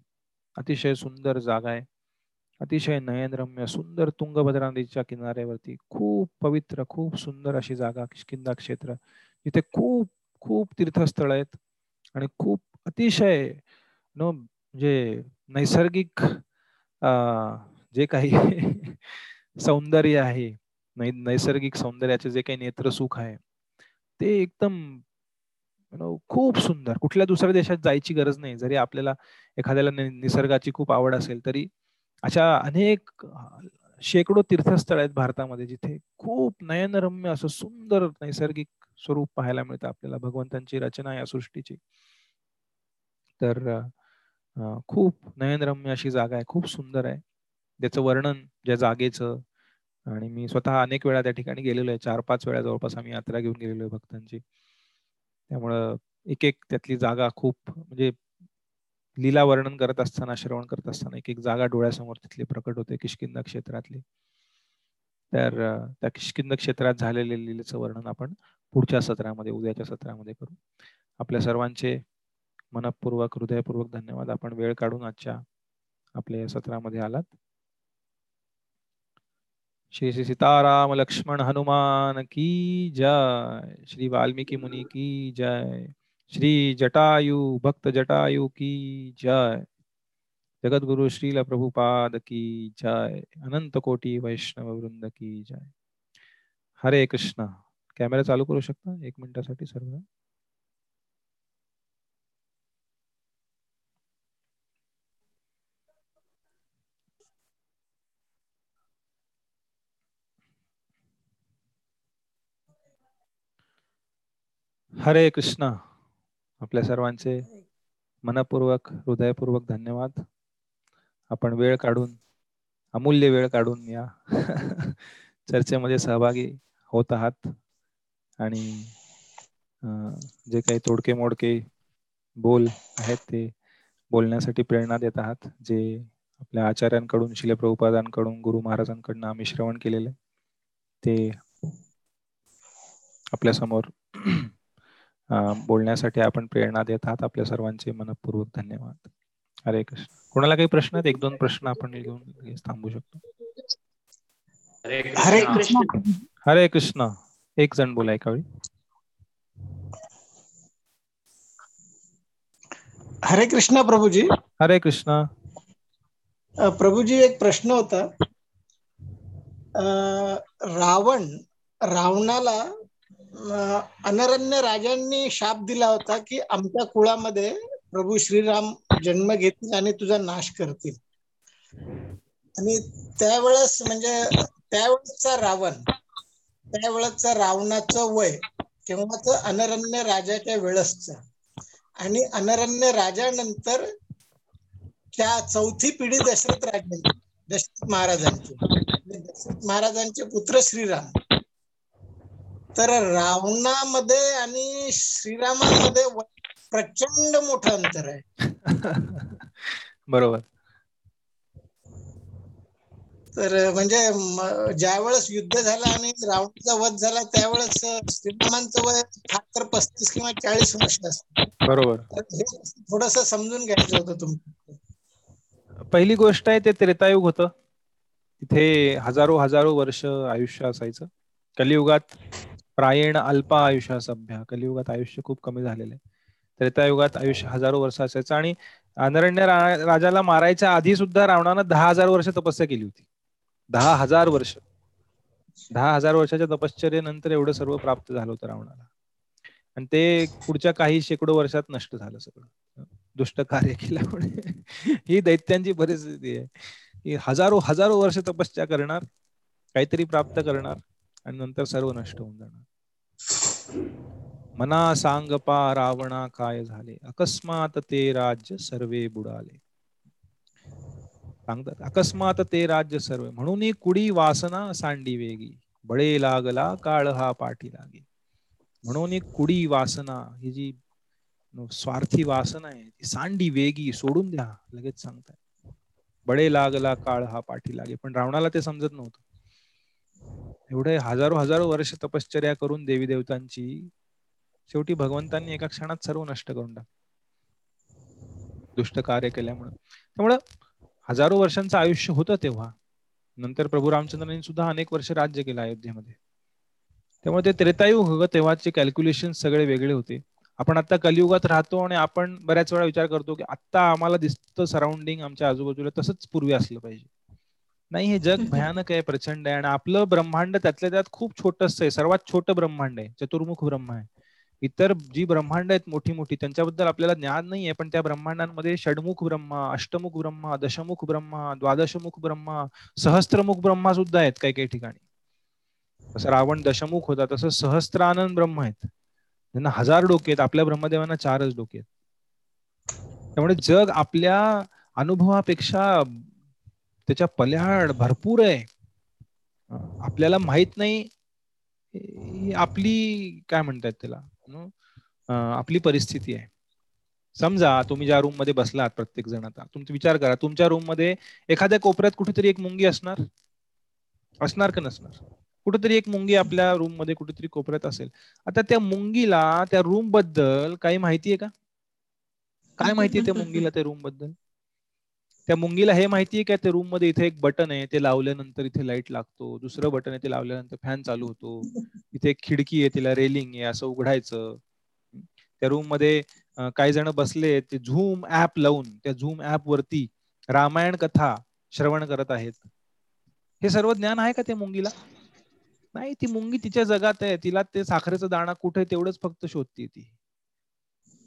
अतिशय सुंदर जागा आहे. अतिशय नयनरम्य सुंदर तुंगभद्रा नदीच्या किनाऱ्यावरती खूप पवित्र खूप सुंदर अशी जागा किशकिंदा क्षेत्र. इथे खूप खूप तीर्थस्थळ आहेत आणि खूप अतिशय न म्हणजे नैसर्गिक जे काही सौंदर्य आहे नैसर्गिक सौंदर्याचे जे काही नेत्र सुख आहे ते एकदम खूप सुंदर. कुठल्या दुसऱ्या देशात जायची गरज नाही. जरी आपल्याला एखाद्याला निसर्गाची खूप आवड असेल तरी अशा अनेक शेकडो तीर्थस्थळ आहेत भारतामध्ये जिथे खूप नयनरम्य असं सुंदर नैसर्गिक स्वरूप पाहायला मिळतं आपल्याला भगवंतांची रचना या सृष्टीची. तर खूप नयनरम्य अशी जागा आहे खूप सुंदर आहे. त्याचं वर्णन ज्या जागेचं आणि मी स्वतः अनेक वेळा त्या ठिकाणी गेलेलो आहे चार पाच वेळा जवळपास आम्ही यात्रा घेऊन गेलेलो आहे भक्तांची. त्यामुळं एक एक त्यातली जागा खूप म्हणजे लीला वर्णन करत असताना श्रवण करत असताना एक एक जागा डोळ्यासमोर तिथली प्रकट होते किशकिंद क्षेत्रातली. तर त्या किशकिंद क्षेत्रात झालेले लीलेचं वर्णन आपण पुढच्या सत्रामध्ये उद्याच्या सत्रामध्ये करू. आपल्या सर्वांचे मनपूर्वक हृदयपूर्वक धन्यवाद. आपण वेळ काढून आजच्या आपल्या या सत्रामध्ये आलात. श्री श्री सीताराम लक्ष्मण हनुमान की जय. श्री वाल्मिकी मुनी की जय. श्री जटायु, भक्त जटायु की जय। जगत गुरु श्रील प्रभुपाद की जय। अनंत कोटी वैष्णव वृंद की जय। हरे कृष्ण। कॅमेरा चालू करू शकता? एक मिनिटासाठी सर्व हरे कृष्ण। आपल्या सर्वांचे मनपूर्वक हृदयपूर्वक धन्यवाद. आपण वेळ काढून अमूल्य वेळ काढून या चर्चेमध्ये सहभागी होत आहात. आणि जे काही तोडके मोडके बोल आहेत ते बोलण्यासाठी प्रेरणा देत आहात जे आपल्या आचार्यांकडून शिलप्रभुपादांकडून गुरु महाराजांकडून आम्ही श्रवण केलेले ते आपल्यासमोर बोलण्यासाठी आपण प्रेरणा देत आहात आपल्या सर्वांचे मनपूर्वक धन्यवाद. हरे कृष्ण. कोणाला काही प्रश्न आहेत? एक दोन प्रश्न आपण घेऊन थांबू शकतो. हरे कृष्ण. हरे कृष्ण. एक जण बोला एका वेळी. हरे कृष्ण प्रभूजी. हरे कृष्ण. प्रभूजी एक प्रश्न होता. रावण रावणाला अनरण्य राजांनी शाप दिला होता की आमच्या कुळामध्ये प्रभू श्रीराम जन्म घेतील आणि तुझा नाश करतील. आणि त्यावेळेस म्हणजे त्यावेळेसचा रावण त्यावेळेसचा रावणाचं वय केव्हाच अनरण्य राजाच्या वेळेसच. आणि अनरण्य राजानंतर त्या चौथी पिढी दशरथ राजांची दशरथ महाराजांची. दशरथ महाराजांचे पुत्र श्रीराम. तर रावणामध्ये आणि श्रीरामामध्ये प्रचंड मोठं अंतर आहे. बरोबर. तर म्हणजे ज्या वेळेस युद्ध झालं आणि रावणाचा वध झाला त्यावेळेस श्रीरामांचं वय तर पस्तीस किंवा चाळीस वर्ष असत. बरोबर. थोडस समजून घ्यायचं होतं तुम्ही पहिली गोष्ट आहे ते त्रेतायुग होतं. तिथे हजारो हजारो वर्ष आयुष्य असायचं. कलियुगात प्रायण अल्प आयुष्य सभ्य कलियुगात आयुष्य खूप कमी झालेलं आहे. त्रेतायुगात आयुष्य हजारो वर्ष असायचं आणि अनरण्य राजाला मारायच्या आधी सुद्धा रावणानं दहा हजार वर्ष तपस्या केली होती. दहा हजार वर्ष. दहा हजार वर्षाच्या तपश्चर्यानंतर एवढं सर्व प्राप्त झालं होतं रावणाला. आणि ते पुढच्या काही शेकडो वर्षात नष्ट झालं सगळं. दुष्ट कार्य केल्यामुळे. ही दैत्यांची परिस्थिती आहे. की हजारो हजारो वर्ष तपस्या करणार काहीतरी प्राप्त करणार आणि नंतर सर्व नष्ट होऊन जाणार. मना सांगपा रावणा काय झाले? अकस्मात ते राज्य सर्वे बुडाले. सांगतात अकस्मात ते राज्य सर्व. म्हणून कुडी वासना सांडी वेगी. बळे लागला काळ हा पाठी लागे. म्हणून कुडी वासना ही जी स्वार्थी वासना आहे ती सांडी वेगी सोडून द्या लगेच सांगताय बळे लागला काळ हा पाठी लागे. पण रावणाला ते समजत नव्हतं. एवढे हजारो हजारो वर्ष तपश्चर्या करून देवी देवतांची शेवटी भगवंतांनी एका क्षणात सर्व नष्ट करून टाक दुष्ट कार्य केल्यामुळे. त्यामुळं हजारो वर्षांचं आयुष्य होतं तेव्हा. नंतर प्रभू रामचंद्रांनी सुद्धा अनेक वर्ष राज्य केलं अयोध्येमध्ये. त्यामुळे ते त्रेतायुग तेव्हाचे कॅल्क्युलेशन सगळे वेगळे होते. आपण आता कलियुगात राहतो आणि आपण बऱ्याच वेळा विचार करतो की आता आम्हाला दिसतं सराउंडिंग आमच्या आजूबाजूला तसंच पूर्वी असलं पाहिजे. नाही हे जग भयानक आहे प्रचंड आहे. आणि आपलं ब्रह्मांड त्यातल्या त्यात खूप छोटस आहे. सर्वात छोटं ब्रह्मांड आहे. चतुर्मुख ब्रह्म आहे. इतर जी ब्रह्मांड आहेत मोठी मोठी त्यांच्याबद्दल आपल्याला ज्ञान नाही आहे. पण त्या ब्रह्मांडांमध्ये षडमुख ब्रह्मा अष्टमुख ब्रह्मा दशमुख ब्रह्मा द्वादशमुख ब्रह्मा सहस्त्रमुख ब्रह्मा सुद्धा आहेत काही काही ठिकाणी. जसं रावण दशमुख होता तसं सहस्त्रानंद ब्रह्म आहेत. त्यांना हजार डोके आहेत. आपल्या ब्रह्मदेवांना चारच डोके आहेत. त्यामुळे जग आपल्या अनुभवापेक्षा त्याच्या पल्याड भरपूर आहे. आपल्याला माहीत नाही आपली काय म्हणतात त्याला आपली परिस्थिती आहे. समजा तुम्ही ज्या रूममध्ये बसलात प्रत्येक जण आता तुमचा विचार करा तुमच्या रूममध्ये एखाद्या कोपऱ्यात कुठेतरी एक मुंगी असणार? असणार का नसणार? कुठेतरी एक मुंगी आपल्या रूममध्ये कुठेतरी कोपऱ्यात असेल. आता त्या मुंगीला त्या रूमबद्दल काही माहिती आहे का? काय माहिती आहे त्या मुंगीला त्या रूमबद्दल? त्या मुंगीला हे माहिती आहे का त्या रूममध्ये इथे एक बटन आहे ते लावल्यानंतर इथे लाइट लागतो. दुसरं बटन आहे ते लावल्यानंतर फॅन चालू होतो. इथे एक खिडकी आहे तिला रेलिंग आहे असं उघडायचं. त्या रूममध्ये काही जण बसले ते झूम ऍप लावून त्या झूम ऍप वरती रामायण कथा श्रवण करत आहेत. हे सर्व ज्ञान आहे का त्या मुंगीला? नाही ती मुंगी तिच्या जगात आहे तिला ते साखरेचा दाणा कुठे तेवढंच फक्त शोधते ती.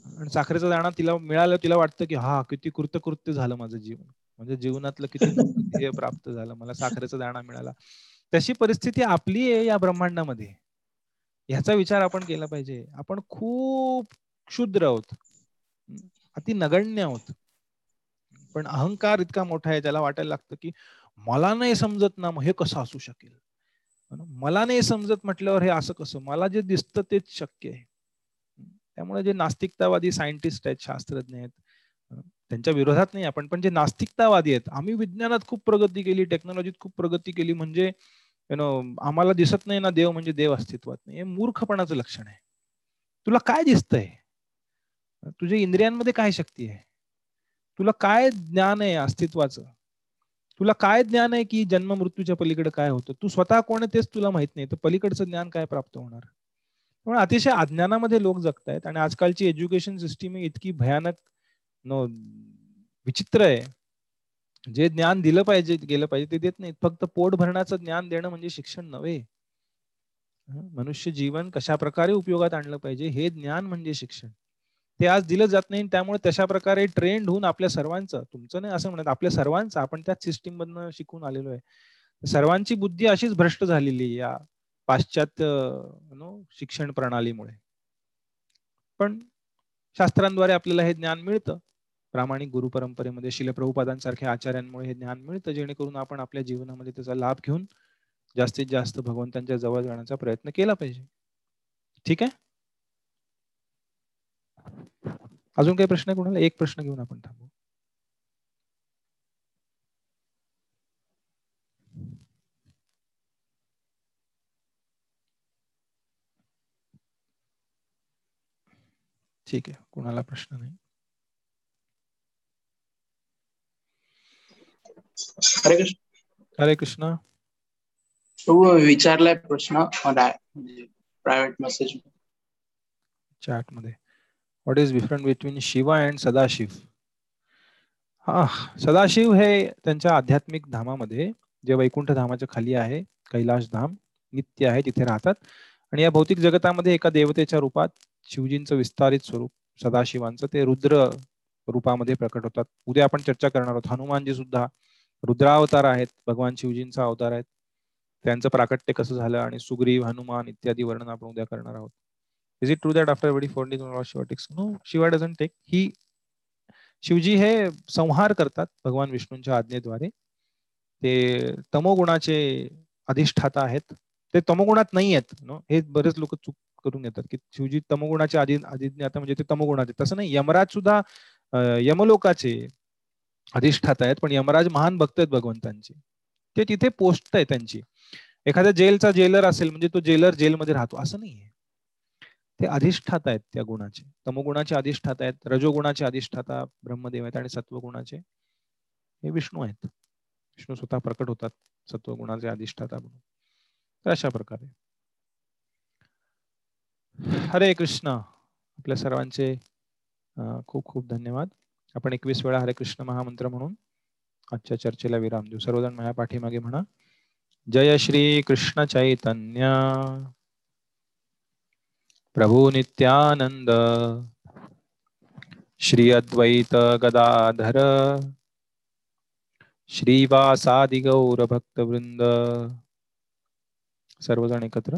आणि साखरेचा दाणा तिला मिळालं तिला वाटतं की हा किती कृतकृत्य झालं माझं जीवन. म्हणजे जीवनातलं किती ध्येय प्राप्त झालं मला साखरेचा दाणा मिळाला. तशी परिस्थिती आपली आहे या ब्रह्मांडामध्ये. ह्याचा विचार आपण केला पाहिजे. आपण खूप क्षुद्र आहोत. अति नगण्य आहोत. पण अहंकार इतका मोठा आहे त्याला वाटायला लागतं की मला नाही समजत ना मग हे कसं असू शकेल? मला नाही समजत म्हटल्यावर हे असं कसं? मला जे दिसतं तेच शक्य आहे. त्यामुळे जे नास्तिकतावादी सायंटिस्ट आहेत शास्त्रज्ञ आहेत त्यांच्या विरोधात नाही आपण पण जे नास्तिकतावादी आहेत आम्ही विज्ञानात खूप प्रगती केली टेक्नॉलॉजीत खूप प्रगती केली म्हणजे यु नो आम्हाला दिसत नाही ना देव म्हणजे देव अस्तित्वात नाही. हे मूर्खपणाचं लक्षण आहे. तुला काय दिसतंय? तुझ्या इंद्रियांमध्ये काय शक्ती आहे? तुला काय ज्ञान आहे अस्तित्वाचं? तुला काय ज्ञान आहे की जन्म मृत्यूच्या पलीकडे काय होतं? तू स्वतः कोण आहे तेच तुला माहीत नाही. तर पलीकडचं ज्ञान काय प्राप्त होणार? पण अतिशय अज्ञानामध्ये लोक जगतायत आणि आजकालची एज्युकेशन सिस्टीम इतकी भयानक नो विचित्र आहे. जे ज्ञान दिलं पाहिजे गेलं पाहिजे ते देत नाही फक्त पोट भरण्याचं ज्ञान देणं म्हणजे शिक्षण नव्हे. मनुष्य जीवन कशा प्रकारे उपयोगात आणलं पाहिजे हे ज्ञान म्हणजे शिक्षण. ते आज दिलं जात नाही त्यामुळे तशा प्रकारे ट्रेंड होऊन आपल्या सर्वांचं तुमचं नाही असं म्हणत आपल्या सर्वांचं आपण त्याच सिस्टीम मधनं शिकून आलेलो आहे. सर्वांची बुद्धी अशीच भ्रष्ट झालेली या पाश्चात्य नो शिक्षण प्रणालीमुळे. पण शास्त्रांद्वारे आपल्याला हे ज्ञान मिळतं. प्रामाणिक गुरु परंपरेमध्ये शिलप्रभुपादांसारख्या आचार्यांमुळे हे ज्ञान मिळतं जेणेकरून आपण आपल्या जीवनामध्ये त्याचा लाभ घेऊन जास्तीत जास्त भगवंतांच्या जवळ जाण्याचा प्रयत्न केला पाहिजे. ठीक आहे? अजून काही प्रश्न कोणाला? एक प्रश्न घेऊन आपण थांबू. ठीक आहे कोणाला प्रश्न नाही. हरे कृष्ण. हरे कृष्ण. तू विचारलाय प्रश्न private message चॅटमध्ये. What is different between Shiva and Sadashiv हा सदाशिव हे त्यांच्या आध्यात्मिक धामामध्ये जे वैकुंठ धामाच्या खाली आहे कैलाश धाम नित्य आहे तिथे राहतात. आणि या भौतिक जगतामध्ये एका देवतेच्या रूपात शिवजींचं विस्तारित स्वरूप सदाशिवांचं ते रुद्र रूपामध्ये प्रकट होतात. उद्या आपण चर्चा करणार आहोत. हनुमानजी सुद्धा रुद्रावतार आहेत भगवान शिवजींचा अवतार आहेत. त्यांचं प्राकट्य कसं झालं आणि सुग्रीव हनुमान इत्यादी वर्णन आपण उद्या करणार आहोत. Is it true that after एवढी forty Shiva takes no Shiva doesn't take ही शिवजी हे संहार करतात भगवान विष्णूंच्या आज्ञेद्वारे. ते तमोगुणाचे अधिष्ठाता आहेत. ते तमोगुणात नाही आहेत. नो हे बरेच लोक चूक करून घेतात की शिवजी तमोगुणाचे आधी अधिज्ञाता म्हणजे ते तमोगुणाचे. तसं नाही यमराज सुद्धा यमलोकाचे अधिष्ठाता आहेत पण यमराज महान भक्त आहेत भगवंतांचे. ते तिथे पोस्ट आहे त्यांची. एखाद्या जेलचा जेलर असेल म्हणजे तो जेलर जेलमध्ये राहतो. असं नाहीये. ते अधिष्ठाता आहेत त्या गुणाचे. तमोगुणाचे अधिष्ठाता आहेत रजोगुणाचे अधिष्ठाता ब्रह्मदेव आहेत आणि सत्वगुणाचे हे विष्णू आहेत. विष्णू स्वतः प्रकट होतात सत्वगुणाचे अधिष्ठाता म्हणून. तर अशा प्रकारे. हरे कृष्ण. आपल्या सर्वांचे खूप खूप धन्यवाद. आपण एकवीस वेळा हरे कृष्ण महामंत्र म्हणून आजच्या चर्चेला विराम देऊ. सर्वजण माझ्या पाठीमागे म्हणा. जय श्री कृष्ण चैतन्य. प्रभू नित्यानंद. श्री अद्वैत गदाधर. श्रीवासादि गौर भक्त वृंद सर्वजण एकत्र.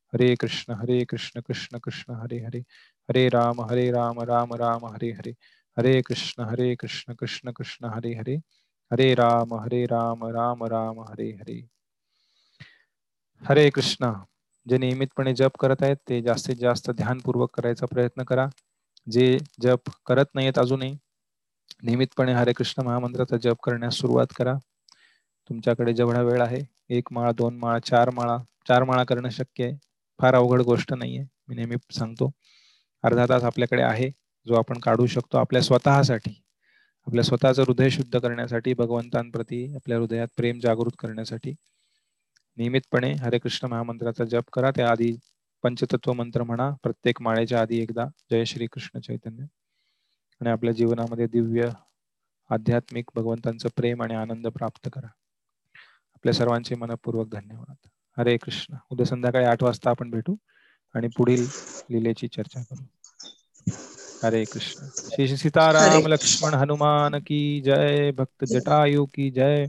हरे कृष्ण हरे कृष्ण कृष्ण कृष्ण हरे हरे. हरे राम हरे राम राम राम हरे हरे. हरे कृष्ण हरे कृष्ण कृष्ण कृष्ण हरे हरे. हरे राम हरे राम राम राम हरे हरे. हरे कृष्ण जे नियमितपणे जप करत आहेत ते जास्तीत जास्त ध्यानपूर्वक करायचा प्रयत्न करा. जे जप करत नाहीत अजूनही नियमितपणे हरे कृष्ण महामंत्राचा जप करण्यास सुरुवात करा. तुमच्याकडे जेवढा वेळ आहे एक माळा दोन माळा चार माळा चार माळा करणं शक्य आहे. फार अवघड गोष्ट नाहीये मी नेहमी सांगतो. अर्धा तास आपल्याकडे आहे जो आपण काढू शकतो आपल्या स्वतःसाठी. आपल्या स्वतःचं हृदय शुद्ध करण्यासाठी भगवंतांप्रती आपल्या हृदयात प्रेम जागृत करण्यासाठी. नियमितपणे हरे कृष्ण महामंत्राचा जप करा. त्याआधी पंचतत्व मंत्र म्हणा. प्रत्येक माळेच्या आधी एकदा जय श्री कृष्ण चैतन्य. आणि आपल्या जीवनामध्ये दिव्य आध्यात्मिक भगवंतांचं प्रेम आणि आनंद प्राप्त करा. आपल्या सर्वांचे मनपूर्वक धन्यवाद. हरे कृष्ण. उद्या संध्याकाळी आठ वाजता आपण भेटू आणि पुढील लिलेची चर्चा करू. हरे कृष्ण. श्री श्री सीताराम लक्ष्मण हनुमान की जय. भक्त जटायु की जय.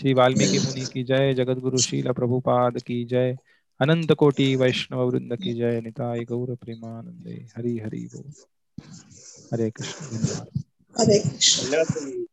श्री वाल्मीकि मुनि की जय. जगत गुरु शील प्रभुपाद की जय. अनंत कोटि वैष्णव वृंद की जय. निताय गौर प्रेमानंदे हरि हरि बोल. हरे कृष्ण. धन्यवाद. हरे कृष्ण.